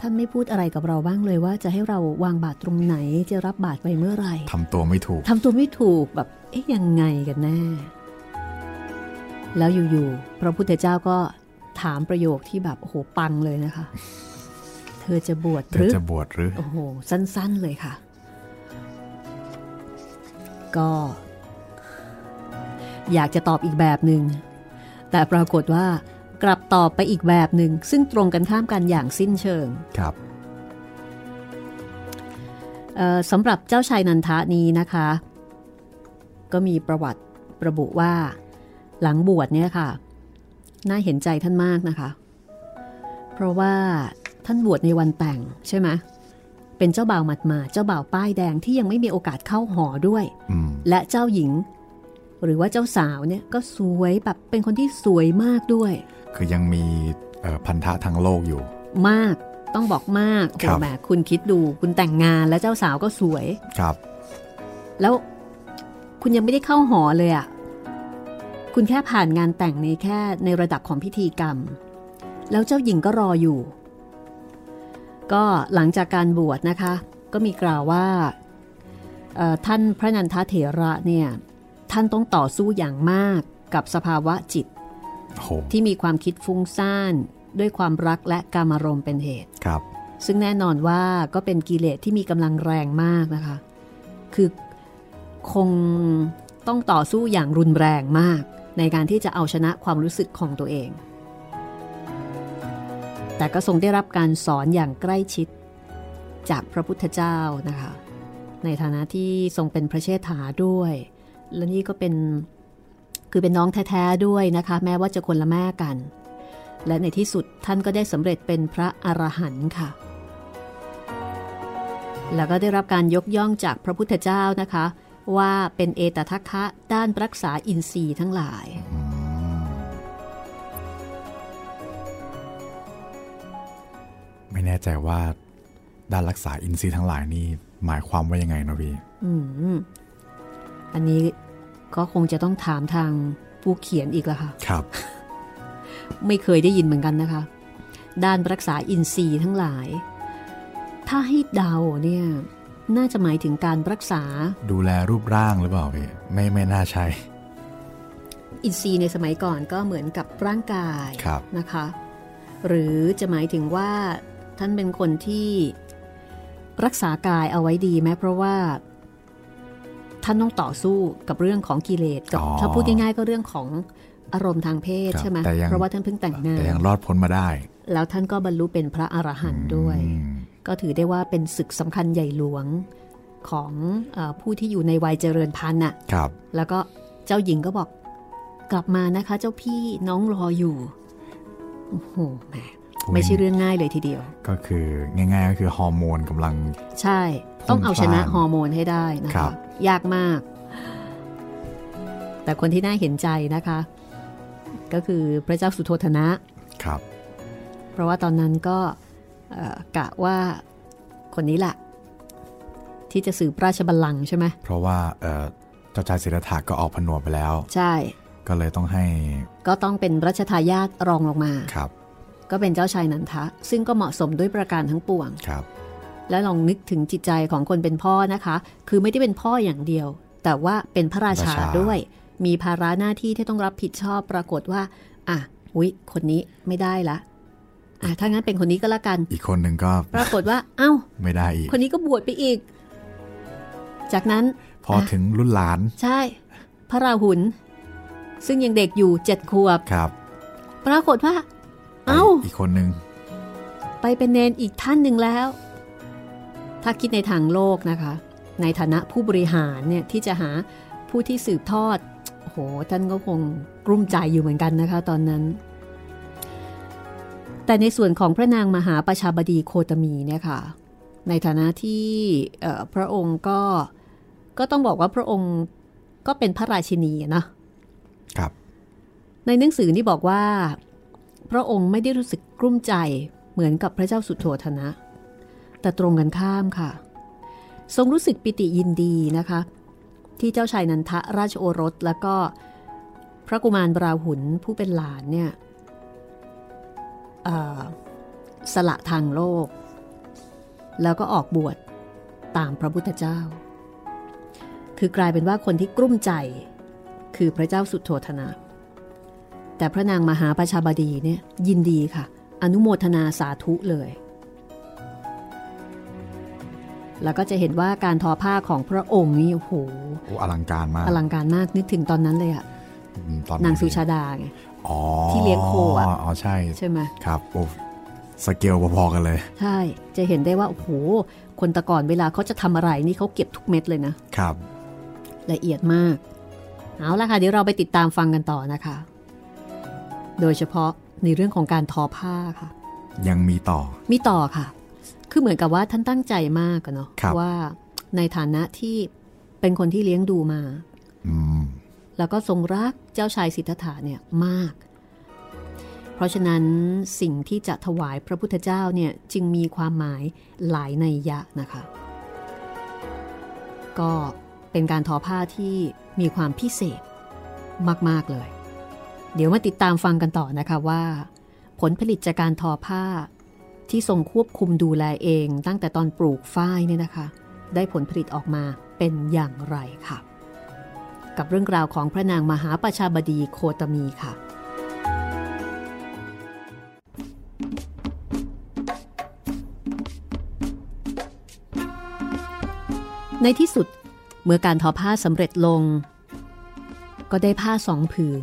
ท่านไม่พูดอะไรกับเราบ้างเลยว่าจะให้เราวางบาตรตรงไหนจะรับบาตรไปเมื่อไหร่ทำตัวไม่ถูกทำตัวไม่ถูกแบบเอ๊ะยังไงกันแน่ แล้วอยู่ๆพระพุทธเจ้าก็ถามประโยคที่แบบโอ้โหปังเลยนะคะ เธอจะบวชเธหอรือจะบวชหรือโอ้โหสั้น ๆเลยค่ะ ก็ อยากจะตอบอีกแบบหนึ่งแต่ปรากฏว่า กลับตอบไปอีกแบบหนึ่ง ซึ่งตรงกันข้ามกันอย่างสิ้นเชิงครับเอ่อสำหรับเจ้าชายนันทะนี้นะคะ ก็มีประวัติระบุว่า หลังบวชเนี่ยค่ะ น่าเห็นใจท่านมากนะคะ เพราะว่าท่านบวชในวันแต่งใช่ไหมเป็นเจ้าบ่าวหมัดมาดๆเจ้าบ่าวป้ายแดงที่ยังไม่มีโอกาสเข้าหอด้วยอืมและเจ้าหญิง หรือว่าเจ้าสาวเนี่ยก็สวยแบบเป็นคนที่สวยมากด้วย คือยังมีเอ่อพันธะทางโลกอยู่ มากต้องบอกมากครัโอ้บแหมคุณคิดดูคุณแต่งงานแล้วเจ้าสาวก็สวยครับ แล้วคุณยังไม่ได้เข้าหอเลยอะ่ะคุณแค่ผ่านงานแต่งในแค่ในระดับของพิธีกรรม แล้วเจ้าหญิงก็รออยู่ ก็หลังจากการบวชนะคะ ก็มีกล่าวว่าเอ่อท่านพระนันทเถระเนี่ยท่านต้องต่อสู้อย่างมากกับสภาวะจิตโห ที่มีความคิดฟุ้งซ่านด้วยความรักและกามารมณ์เป็นเหตุครับ ซึ่งแน่นอนว่าก็เป็นกิเลสที่มีกำลังแรงมากนะคะ คือคงต้องต่อสู้อย่างรุนแรงมาก ในการที่จะเอาชนะความรู้สึกของตัวเอง แต่ก็ทรงได้รับการสอนอย่างใกล้ชิด จากพระพุทธเจ้านะคะ ในฐานะที่ทรงเป็นพระเชษฐาด้วย และนี่ก็เป็น คือเป็นน้องแท้ๆด้วยนะคะ แม้ว่าจะคนละแม่กัน และในที่สุดท่านก็ได้สำเร็จเป็นพระอรหันต์ค่ะ แล้วก็ได้รับการยกย่องจากพระพุทธเจ้านะคะ ว่าเป็นเอตทัคคะด้านรักษาอินทรีย์ทั้งหลายอืมไม่แน่ใจว่าด้านรักษาอินทรีย์ทั้งหลายนี่หมายความว่ายังไงนะพี่ อืม อันนี้ ก็คงจะต้องถามทางผู้เขียนอีกละค่ะ ครับ ไม่เคยได้ยินเหมือนกันนะคะ ด้านรักษาอินทรีย์ทั้งหลาย ถ้าให้เดาเนี่ย น่าจะหมายถึงการรักษา ดูแลรูปร่างหรือเปล่าพี่ไม่ไม่น่าใช่ อินทรีย์ในสมัยก่อนก็เหมือนกับร่างกายครับนะคะ หรือจะหมายถึงว่าท่านเป็นคนที่รักษากายเอาไว้ดีไหมเพราะว่า ท่านต้องต่อสู้กับเรื่องของกิเลสกับอ๋อถ้าพูดง่ายๆก็เรื่องของอารมณ์ทางเพศครับใช่ไหมแต่ยังเพราะว่าท่านเพิ่งแต่งงาแต่นยังรอดพ้นมาได้ แล้วท่านก็บรรลุเป็นพระอรหันต์ด้วยอืมก็ถือได้ว่าเป็นศึกสำคัญใหญ่หลวงของเออผู้ที่อยู่ในวัยเจริญพันธุ์น่ะครับ แล้วก็เจ้าหญิงก็บอกกลับมานะคะ เจ้าพี่น้องรออยู่โอ้โหแหมไม่ใช่เรื่องง่ายเลยทีเดียว ก็คือง่าย ๆ ก็คือฮอร์โมนกำลังใช่ ต้องเอาชนะพล่านฮอร์โมนให้ได้นะครัคะบยากมาก แต่คนที่น่าเห็นใจนะคะ ก็คือพระเจ้าสุโธธนะครับ เพราะว่าตอนนั้นก็เอ่อกะว่าคนนี้แหละที่จะสืบราชบัลลังก์ใช่ไหมเพราะว่าเอ่อเจ้าชายสิทธัตถะก็ออกผนวดไปแล้ว ใช่ ก็เลยต้องให้ ก็ต้องเป็นรัชทายาทรองลงมาครับ ก็เป็นเจ้าชายนันทะ ซึ่งก็เหมาะสมด้วยประการทั้งปวงครับ แล้วลองนึกถึงจิตใจของคนเป็นพ่อนะคะ คือไม่ได้เป็นพ่ออย่างเดียว แต่ว่าเป็นพระราชาราชาด้วย มีภาระหน้าที่ที่ต้องรับผิดชอบปรากฏว่า อะอุ๊ยคนนี้ไม่ได้ละอะถ้างั้นเป็นคนนี้ก็แล้วกัน อีกคนหนึ่งก็ ปรากฏว่า เอ้า ไม่ได้อีก คนนี้ก็บวชไปอีก จากนั้นพอถึงรุ่นหลาน ใช่ พระราหุล ซึ่งยังเด็กอยู่เจ็ดขวบ ครับ ปรากฏว่า เอ้า อีกคนหนึ่ง ไปเป็นเนนอีกท่านหนึ่งแล้ว ถ้าคิดในทางโลกนะคะ ในฐานะผู้บริหารเนี่ยที่จะหาผู้ที่สืบทอดโอ้โหท่านก็คงกลุ้มใจอยู่เหมือนกันนะคะตอนนั้น แต่ในส่วนของพระนางมหาประชาบดีโคตมีเนี่ยค่ะ ในฐานะที่เอ่อพระองค์ก็ก็ต้องบอกว่าพระองค์ก็เป็นพระราชินีอะเนาะครับ ในหนังสือนี่บอกว่า พระองค์ไม่ได้รู้สึกกลุ้มใจเหมือนกับพระเจ้าสุโธธนะ แต่ตรงกันข้ามค่ะ ทรงรู้สึกปิติยินดีนะคะ ที่เจ้าชายนันทะราชโอรสแล้วก็พระกุมารบราหุลผู้เป็นหลานเนี่ยสละทางโลก แล้วก็ออกบวชตามพระพุทธเจ้า คือกลายเป็นว่าคนที่กลุ้มใจคือพระเจ้าสุโธธนะ แต่พระนางมหาประชาบดีเนี่ยยินดีค่ะ อนุโมทนาสาธุเลย แล้วก็จะเห็นว่าการทอผ้าของพระองค์นี่โอ้โหโอ้อลังการมาก อลังการมากนึกถึงตอนนั้นเลยอะอืมตอนนางสุชาดาไงอ๋อที่เลี้ยงโคอะอ๋อใช่ใช่ไหมครับโอ้สเกลพอๆกันเลย ใช่ จะเห็นได้ว่าโอ้โหคนแตะก่อนเวลาเขาจะทำอะไรนี่เขาเก็บทุกเม็ดเลยนะครับ ละเอียดมาก เอาละค่ะเดี๋ยวเราไปติดตามฟังกันต่อนะคะ โดยเฉพาะในเรื่องของการทอผ้าค่ะ ยังมีต่อ มีต่อค่ะ คือเหมือนกับว่าท่านตั้งใจมากอะเนาะครับว่าในฐานะที่เป็นคนที่เลี้ยงดูมาอืมแล้วก็ทรงรักเจ้าชายสิทธัตถะเนี่ยมาก เพราะฉะนั้นสิ่งที่จะถวายพระพุทธเจ้าเนี่ยจึงมีความหมายหลายในยะนะคะ ก็เป็นการทอผ้าที่มีความพิเศษมาก ๆ เลย เดี๋ยวมาติดตามฟังกันต่อนะคะว่า ผลผลิตจากการทอผ้า ที่ทรงควบคุมดูแลเอง ตั้งแต่ตอนปลูกฝ้ายเนี่ยนะคะ ได้ผลผลิตออกมาเป็นอย่างไรค่ะ กับเรื่องราวของพระนางมหาประชาบดีโคตมีค่ะในที่สุดเมื่อการทอผ้าสำเร็จลง ก็ได้ผ้าสองผืน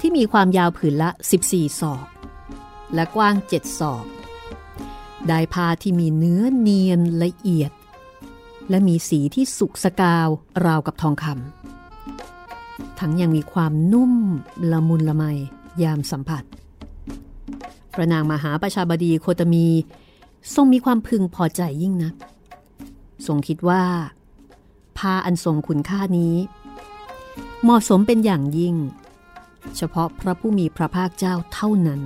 ที่มีความยาวผืนละ 14 ศอก และกว้าง 7 ศอก ได้ผ้าที่มีเนื้อเนียนละเอียด และมีสีที่สุกสกาวราวกับทองคำทั้งยังมีความนุ่มละมุนละไมยามสัมผัส พระนางมหาประชาบดีโคตมี ทรงมีความพึงพอใจยิ่งนัก ทรงคิดว่า ผ้าอันทรงคุณค่านี้ เหมาะสมเป็นอย่างยิ่ง เฉพาะพระผู้มีพระภาคเจ้าเท่านั้น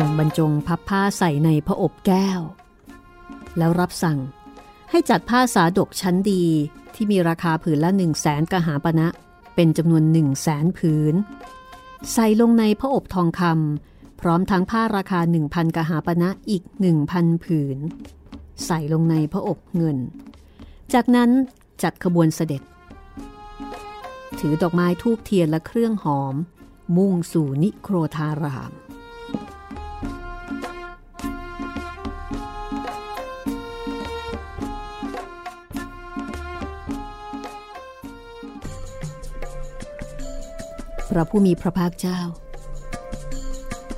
ทรงบรรจงพับผ้าใส่ในพระอบแก้ว แล้วรับสั่งให้จัดผ้าสาดกชั้นดีที่มีราคาผืนละหนึ่งแสนกหาปณะเป็นจำนวนหนึ่งแสนผืน ใส่ลงในพระอบทองคำพร้อมทั้งผ้าราคาหนึ่งพันกหาปณะอีกหนึ่งพันผืน ใส่ลงในพระอบเงิน จากนั้นจัดขบวนเสด็จ ถือดอกไม้ทูบเทียนและเครื่องหอม มุ่งสู่นิโครธาราม พระผู้มีพระภาคเจ้า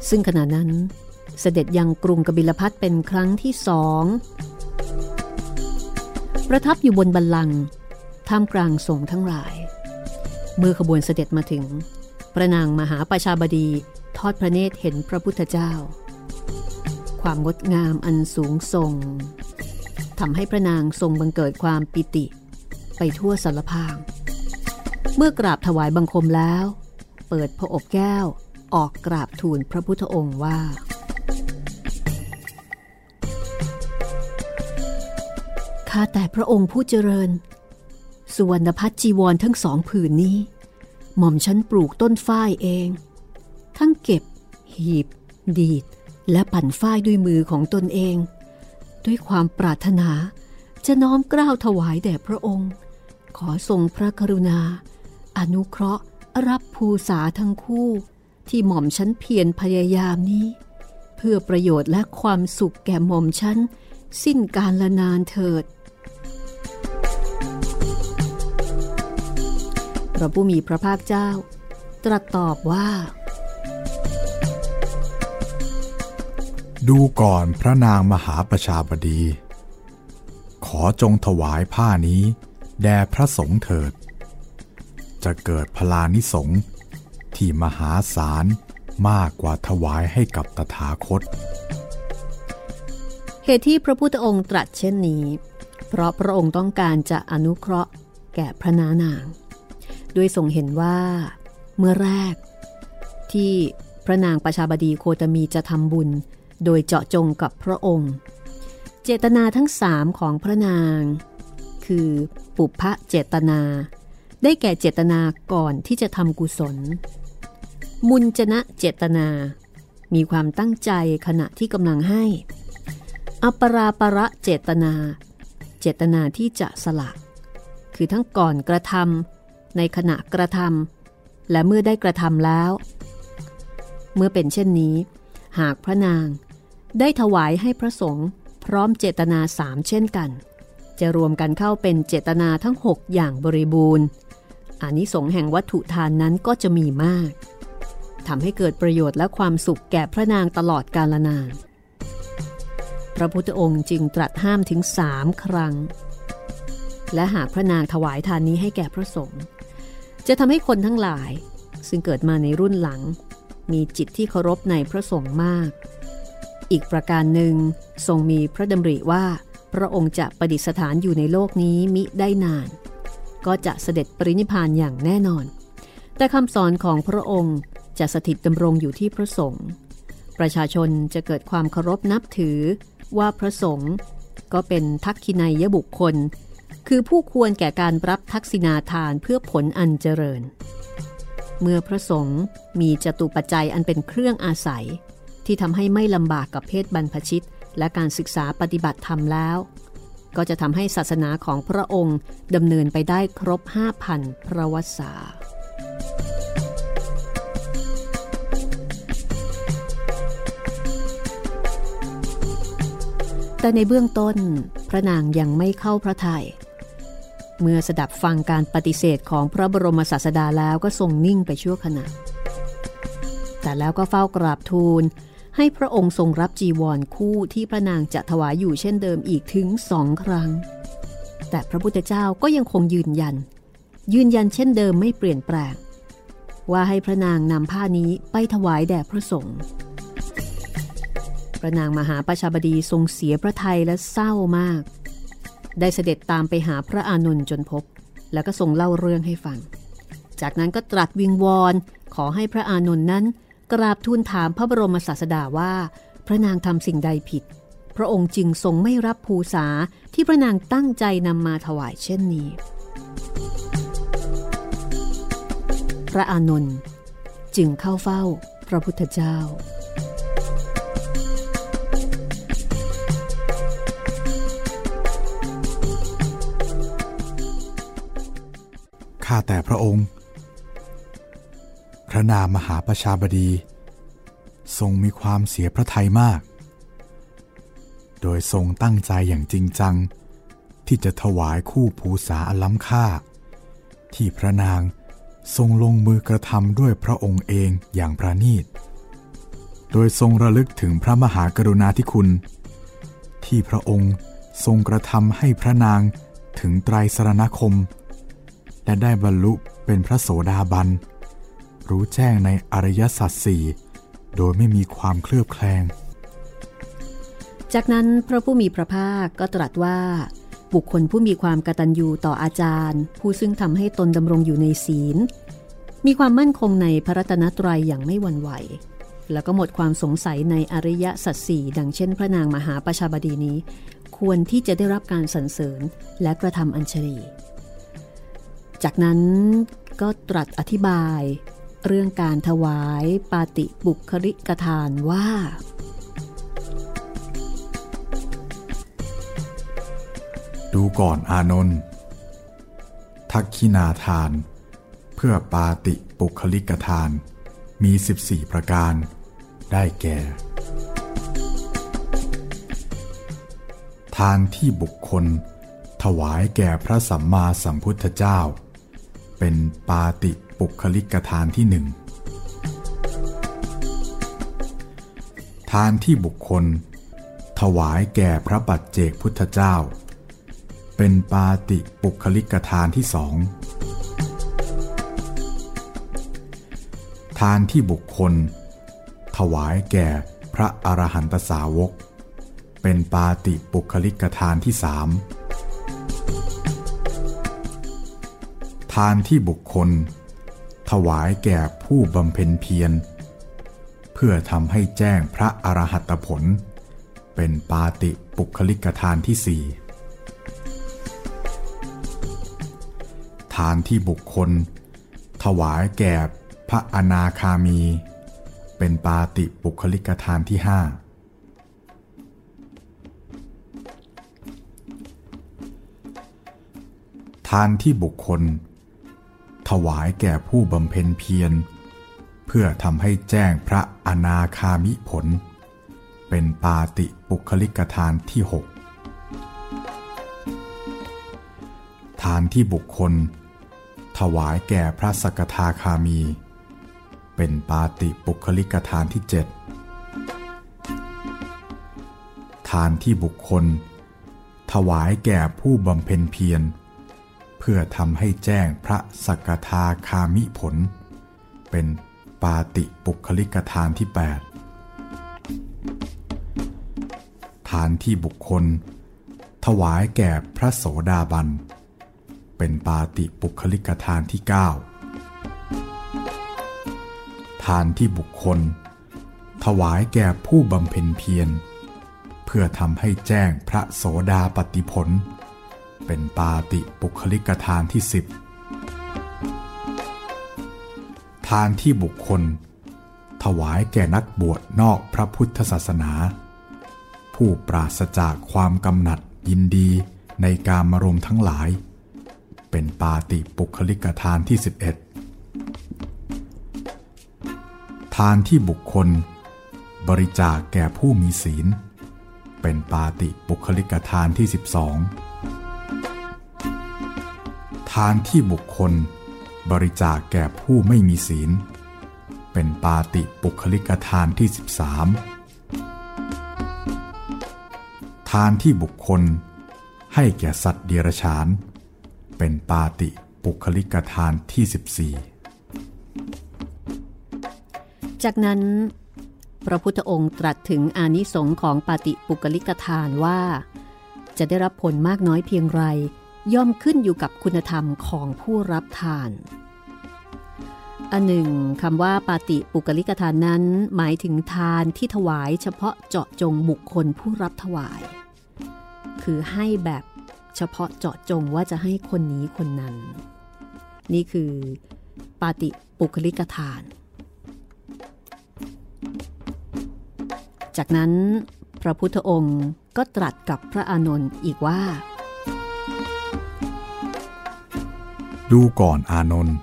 ซึ่งขณะนั้นเสด็จยังกรุงกบิลพัทเป็นครั้งที่สองประทับอยู่บนบัลลังก์ท่ามกลางสงฆ์ทั้งหลาย เมื่อขบวนเสด็จมาถึง พระนางมหาประชาบดีทอดพระเนตรเห็นพระพุทธเจ้า ความงดงามอันสูงส่งทำให้พระนางทรงบังเกิดความปิติ ไปทั่วสารพาง เมื่อกราบถวายบังคมแล้ว เปิดพระอบแก้ว ออกกราบทูลพระพุทธองค์ว่า ข้าแต่พระองค์ผู้เจริญ สุวรรณพัฒจีวรทั้งสองผืนนี้ หม่อมฉันปลูกต้นฝ้ายเอง ทั้งเก็บ หีบ ดีด และปั่นฝ้ายด้วยมือของตนเอง ด้วยความปรารถนาจะน้อมกล้าวถวายแด่พระองค์ ขอทรงพระกรุณา อนุเคราะห์ รับภูษาทั้งคู่ที่หม่อมฉันเพียรพยายามนี้ เพื่อประโยชน์และความสุขแก่หม่อมฉันสิ้นการละนานเถิดพระผู้มีพระภาคเจ้า ตรัสตอบว่า ดูก่อนพระนางมหาประชาบดี ขอจงถวายผ้านี้ แด่พระสงฆ์เถิด จะเกิดพลานิสงที่มหาศาลมากกว่าถวายให้กับตถาคต เหตุที่พระพุทธองค์ตรัสเช่นนี้ เพราะพระองค์ต้องการจะอนุเคราะห์แก่พระนานาง ด้วยทรงเห็นว่า เมื่อแรก ที่พระนางประชาบดีโคตมีจะทำบุญ โดยเจาะจงกับพระองค์ เจตนาทั้งสามของพระนาง คือปุพพะเจตนา ได้แก่เจตนาก่อนที่จะทำกุศล มุญจนะเจตนา มีความตั้งใจขณะที่กำลังให้ อัปราประเจตนา เจตนาที่จะสละ คือทั้งก่อนกระทำในขณะกระทำและเมื่อได้กระทำแล้ว เมื่อเป็นเช่นนี้ หากพระนางได้ถวายให้พระสงฆ์พร้อมเจตนาสามเช่นกันจะรวมกันเข้าเป็นเจตนาทั้ง 6 อย่างบริบูรณ์ อานิสงส์แห่งวัตถุทานนั้นก็จะมีมากทำให้เกิดประโยชน์และความสุขแก่พระนางตลอดกาลนาน พระพุทธองค์จึงตรัสห้ามถึงสามครั้ง และหากพระนางถวายทานนี้ให้แก่พระสงฆ์จะทำให้คนทั้งหลาย ซึ่งเกิดมาในรุ่นหลัง มีจิตที่เคารพในพระสงฆ์มาก อีกประการหนึ่งทรงมีพระดำริว่า พระองค์จะประดิษฐานอยู่ในโลกนี้มิได้นาน ก็จะเสด็จปรินิพานอย่างแน่นอน แต่คำสอนของพระองค์จะสถิตดำรงอยู่ที่พระสงฆ์ประชาชนจะเกิดความเคารพนับถือว่าพระสงฆ์ก็เป็นทักขินัยบุคคล คือผู้ควรแก่การรับทักษิณาทานเพื่อผลอันเจริญ เมื่อพระสงฆ์มีจตุปัจจัยอันเป็นเครื่องอาศัย ที่ทำให้ไม่ลำบากกับเพศบรรพชิต และการศึกษาปฏิบัติธรรมแล้ว ก็จะทำให้ศาสนาของพระองค์ดำเนินไปได้ครบ 5,000 พระวสาแต่ในเบื้องต้นพระนางยังไม่เข้าพระทยัยเมื่อสดับฟังการปฏิเสธของพระบรมศาสดาแล้วก็ทรงนิ่งไปชั่วขณะ แต่แล้วก็เฝ้ากราบทูล ให้พระองค์ทรงรับจีวรคู่ที่พระนางจะถวายอยู่เช่นเดิมอีกถึงสองครั้ง แต่พระพุทธเจ้าก็ยังคงยืนยัน ยืนยันเช่นเดิมไม่เปลี่ยนแปลง ว่าให้พระนางนำผ้านี้ไปถวายแด่พระสงฆ์พระนางมหาประชาบดีทรงเสียพระทัยและเศร้ามาก ได้เสด็จตามไปหาพระอานนท์จนพบ แล้วก็ทรงเล่าเรื่องให้ฟัง จากนั้นก็ตรัสวิงวอนขอให้พระอานนท์นั้น กราบทูลถามพระบรมศาสดาว่า พระนางทำสิ่งใดผิด พระองค์จึงทรงไม่รับภูษาที่พระนางตั้งใจนำมาถวายเช่นนี้ พระอานนท์จึงเข้าเฝ้าพระพุทธเจ้า ข้าแต่พระองค์ พระนามมหาประชาบดี ทรงมีความเสียพระทัยมาก โดยทรงตั้งใจอย่างจริงจัง ที่จะถวายคู่ภูษาอล้ำค่า ที่พระนางทรงลงมือกระทำด้วยพระองค์เองอย่างประณีต โดยทรงระลึกถึงพระมหากรุณาธิคุณ ที่พระองค์ทรงกระทำให้พระนางถึงไตรสรณคม และได้บรรลุเป็นพระโสดาบัน รู้แจ้งในอริยสัจสี่โดยไม่มีความเคลือบแคลง จากนั้นพระผู้มีพระภาคก็ตรัสว่า บุคคลผู้มีความกตัญญูต่ออาจารย์ ผู้ซึ่งทำให้ตนดำรงอยู่ในศีล มีความมั่นคงในพระรัตนตรัยอย่างไม่หวั่นไหว แล้วก็หมดความสงสัยในอริยสัจสี่ดังเช่น พระนางมหาประชาบดีนี้ ควรที่จะได้รับการสรรเสริญและกระทำอัญชลีจากนั้นก็ตรัสอธิบาย เรื่องการถวายปาติบุคริกทานว่า ดูก่อนอานนท์ทักขินาทาน เพื่อปาติปุคลิกทาน มี 14 ประการ ได้แก่ ทานที่บุคคล ถวายแก่พระสัมมาสัมพุทธเจ้า เป็นปาติ ปุคลิกทานที่หนึ่งทานที่บุคคล ถวายแก่พระปัจเจกพุทธเจ้า เป็นปาติปุคลิกทานที่สองทานที่บุคคล ถวายแก่พระอรหันตสาวก เป็นปาติปุคลิกทานที่สามทานที่บุคคล ถวายแก่ผู้บำเพ็ญเพียร เพื่อทำให้แจ้งพระอรหัตผล เป็นปาติปุคลิกทานที่สี่ทานที่บุคคล ถวายแก่พระอนาคามี เป็นปาติปุคลิกทานที่ห้าทานที่บุคคล ถวายแก่ผู้บำเพ็ญเพียร เพื่อทำให้แจ้งพระอนาคามิผล เป็นปาติปุคลิกทานที่หกทานที่บุคคล ถวายแก่พระสกทาคามี เป็นปาติปุคลิกทานที่เจ็ดทานที่บุคคล ถวายแก่ผู้บำเพ็ญเพียร เพื่อทำให้แจ้งพระสกทาคามิผล เป็นปาติปุคลิกทานที่ 8 ทานที่บุคคล ถวายแก่พระโสดาบัน เป็นปาติปุคลิกทานที่9านที่บุคคล ถวายแก่ผู้บำเพ็ญเพียร เพื่อทำให้แจ้งพระโสดาปฏิผล เป็นปาติปุคลิกทานที่สิบทานที่บุคคล ถวายแก่นักบวชนอกพระพุทธศาสนา ผู้ปราศจากความกำหนัดยินดีในการมารมทั้งหลาย เป็นปาติปุคลิกทานที่ 11 ทานที่บุคคล บริจาคแก่ผู้มีศีล เป็นปาติปุคลิกทานที่ 12 ทานที่บุคคล บริจาคแก่ผู้ไม่มีศีล เป็นปาติปุคลิกทานที่ 13 ทานที่บุคคล ให้แก่สัตว์เดรัจฉาน เป็นปาติปุคลิกทานที่ 14 จากนั้น พระพุทธองค์ตรัสถึงอานิสงค์ของปาติปุคลิกทานว่า จะได้รับผลมากน้อยเพียงไร ย่อมขึ้นอยู่กับคุณธรรมของผู้รับทาน อันหนึ่งคำว่าปาติปุกลิกทานนั้น หมายถึงทานที่ถวายเฉพาะเจาะจงบุคคลผู้รับถวาย คือให้แบบเฉพาะเจาะจงว่าจะให้คนนี้คนนั้น นี่คือปาติปุคลิกทาน จากนั้นพระพุทธองค์ก็ตรัสกับพระอานนท์อีกว่า ดูก่อนอานนท์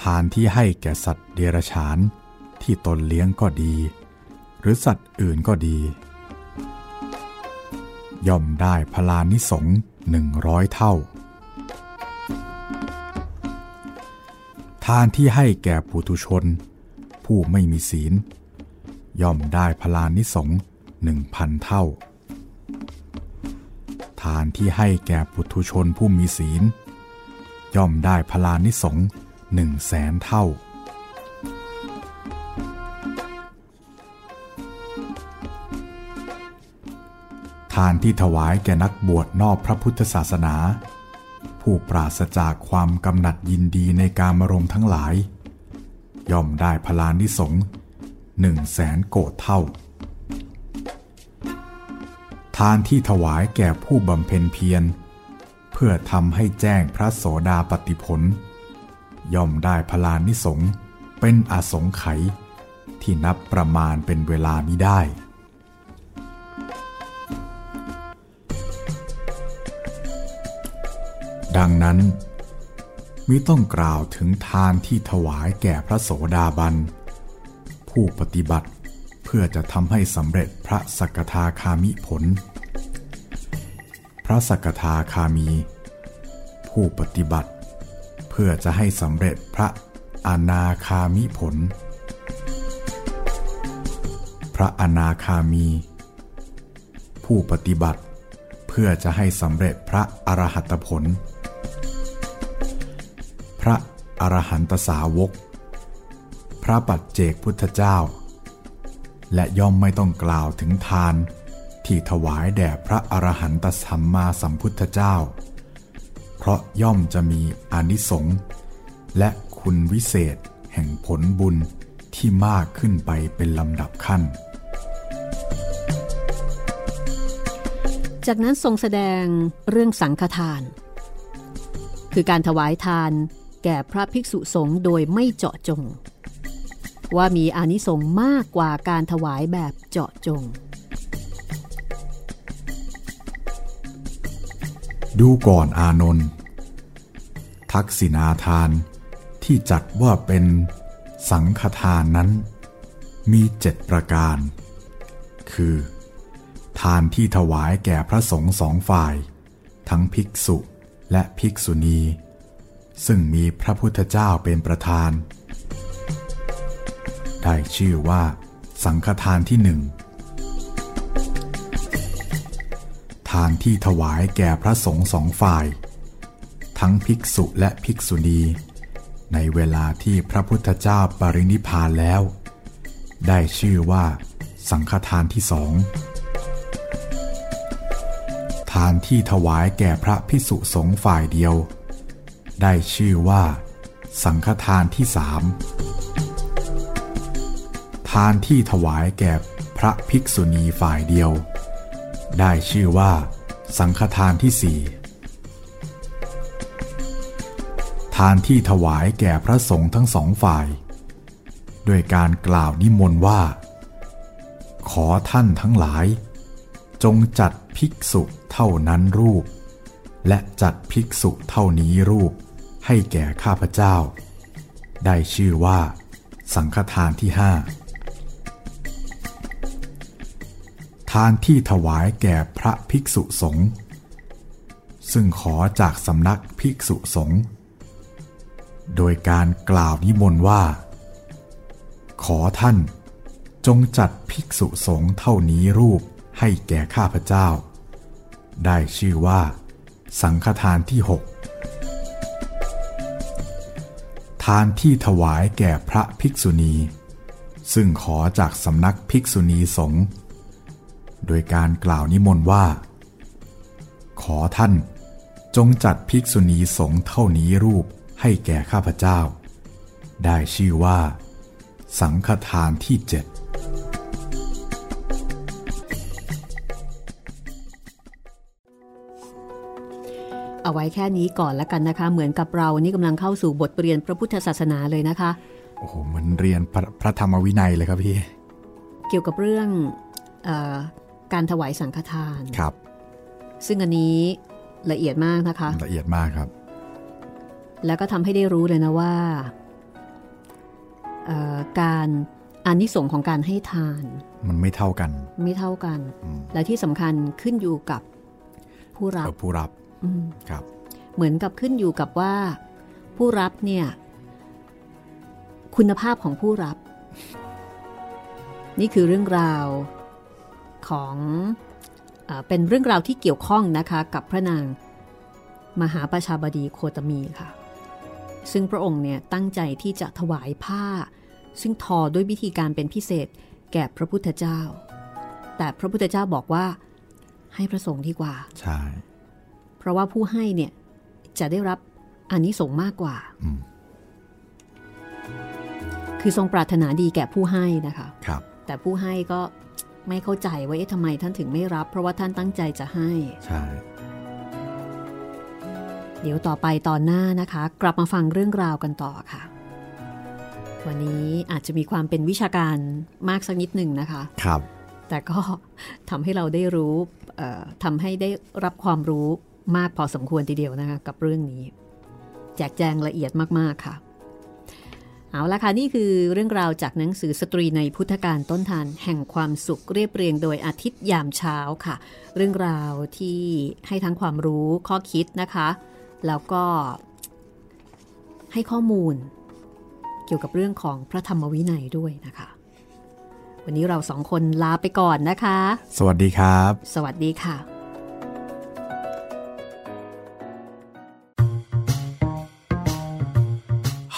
ทานที่ให้แก่สัตว์เดรัจฉานที่ตนเลี้ยงก็ดี หรือสัตว์อื่นก็ดี ย่อมได้พลานิสงหนึ่งร้อยเท่า ทานที่ให้แก่ปุถุชน ผู้ไม่มีศีล ย่อมได้พลานิสงหนึ่งพันเท่า ทานที่ให้แก่ปุถุชนผู้มีศีล ย่อมได้พลานิสงหนึ่งแสนเท่า ทานที่ถวายแก่นักบวชนอกพระพุทธศาสนา ผู้ปราศจากความกำหนัดยินดีในการมรมทั้งหลาย ย่อมได้พลานิสงหนึ่งแสนโกดเท่า ทานที่ถวายแก่ผู้บำเพ็ญเพียร เพื่อทำให้แจ้งพระโสดาปติผล ย่อมได้พลานิสงเป็นอสงไขยที่นับประมาณเป็นเวลามิได้ ดังนั้นมิต้องกล่าวถึงทานที่ถวายแก่พระโสดาบัน ผู้ปฏิบัติเพื่อจะทำให้สำเร็จพระสกทาคามิผล พระสักทาคามี ผู้ปฏิบัติ เพื่อจะให้สำเร็จพระอนาคามิผล พระอนาคามี ผู้ปฏิบัติ เพื่อจะให้สำเร็จพระอรหัตผล พระอรหันตสาวก พระปัจเจกพุทธเจ้า และย่อมไม่ต้องกล่าวถึงทาน ที่ถวายแด่พระอรหันตสัมมาสัมพุทธเจ้า เพราะย่อมจะมีอนิสงส์และคุณวิเศษแห่งผลบุญที่มากขึ้นไปเป็นลำดับขั้น จากนั้นทรงแสดงเรื่องสังฆทาน คือการถวายทานแก่พระภิกษุสงฆ์โดยไม่เจาะจง ว่ามีอานิสงส์มากกว่าการถวายแบบเจาะจง ดูก่อนอานนท์ทักษิณาทานที่จัดว่าเป็นสังฆทานนั้น มีเจ็ดประการ คือ ทานที่ถวายแก่พระสงฆ์สองฝ่าย ทั้งภิกษุและภิกษุณี ซึ่งมีพระพุทธเจ้าเป็นประธาน ได้ชื่อว่า สังฆทานที่หนึ่งานที่ถวายแก่พระสงฆ์สองฝ่าย ทั้งภิกษุและภิกษุณี ในเวลาที่พระพุทธเจ้าปรินิพพานแล้ว ได้ชื่อว่าสังฆทานที่สองทานที่ถวายแก่พระพิสุสงฆ์ฝ่ายเดียว ได้ชื่อว่า สังฆทานที่สามทานที่ถวายแก่พระภิกษุณีฝ่ายเดียว ได้ชื่อว่า สังฆทานที่สี่ทานที่ถวายแก่พระสงฆ์ทั้งสองฝ่าย ด้วยการกล่าวนิมนต์ว่า ขอท่านทั้งหลาย จงจัดภิกษุเท่านั้นรูป และจัดภิกษุเท่านี้รูป ให้แก่ข้าพเจ้า ได้ชื่อว่า สังฆทานที่ห้า ทานที่ถวายแก่พระภิกษุสงฆ์ซึ่งขอจากสำนักภิกษุสงฆ์โดยการกล่าวนิมนต์ว่า ขอท่านจงจัดภิกษุสงฆ์เท่านี้รูปให้แก่ข้าพเจ้า ได้ชื่อว่า สังฆทานที่หกทานที่ถวายแก่พระภิกษุณี ซึ่งขอจากสำนักภิกษุณีสงฆ์ โดยการกล่าวนิมนต์ว่า ขอท่านจงจัดภิกษุณีสงฆ์เท่านี้รูปให้แก่ข้าพเจ้า ได้ชื่อว่า สังฆทานที่เจ็ดเอาไว้แค่นี้ก่อนแล้วกันนะคะ เหมือนกับเรานี่กำลังเข้าสู่บทเรียนพระพุทธศาสนาเลยนะคะ โอ้โหเหมือนเรียนพระพระธรรมวินัยเลยครับพี่ เกี่ยวกับเรื่องเออ การถวายสังฆทานครับ ซึ่งอันนี้ละเอียดมากนะคะ ละเอียดมากครับ แล้วก็ทำให้ได้รู้เลยนะว่าเอ่อการอานิสงส์ของการให้ทาน มันไม่เท่ากัน ไม่เท่ากันอืมและที่สำคัญขึ้นอยู่กับผู้รับเอ่อผู้รับอืมครับ เหมือนกับขึ้นอยู่กับว่า ผู้รับเนี่ย คุณภาพของผู้รับ นี่คือเรื่องราว ของเออเป็นเรื่องราวที่เกี่ยวข้องนะคะกับพระนางมหาประชาบดีโคตมีค่ะ ซึ่งพระองค์เนี่ยตั้งใจที่จะถวายผ้า ซึ่งทอด้วยวิธีการเป็นพิเศษแก่พระพุทธเจ้า แต่พระพุทธเจ้าบอกว่าให้พระสงฆ์ดีกว่า ใช่ เพราะว่าผู้ให้เนี่ยจะได้รับอานิสงส์มากกว่าอืมคือทรงปรารถนาดีแก่ผู้ให้นะคะ ครับ แต่ผู้ให้ก็ ไม่เข้าใจว่าเอ๊ะทำไมท่านถึงไม่รับ เพราะว่าท่านตั้งใจจะให้ ใช่ เดี๋ยวต่อไปตอนหน้านะคะ กลับมาฟังเรื่องราวกันต่อค่ะ วันนี้อาจจะมีความเป็นวิชาการมากสักนิดหนึ่งนะคะ ครับ แต่ก็ทำให้เราได้รู้เอ่อทำให้ได้รับความรู้มากพอสมควรทีเดียวนะคะ กับเรื่องนี้ แจกแจงละเอียดมากๆค่ะ เอาละค่ะ นี่คือเรื่องราวจากหนังสือสตรีในพุทธการต้นทานแห่งความสุขเรียบเรียงโดยอาทิตย์ยามเช้าค่ะ เรื่องราวที่ให้ทั้งความรู้ข้อคิดนะคะ แล้วก็ให้ข้อมูล เกี่ยวกับเรื่องของพระธรรมวินัยด้วยนะคะ วันนี้เราสองคนลาไปก่อนนะคะ สวัสดีครับ สวัสดีค่ะ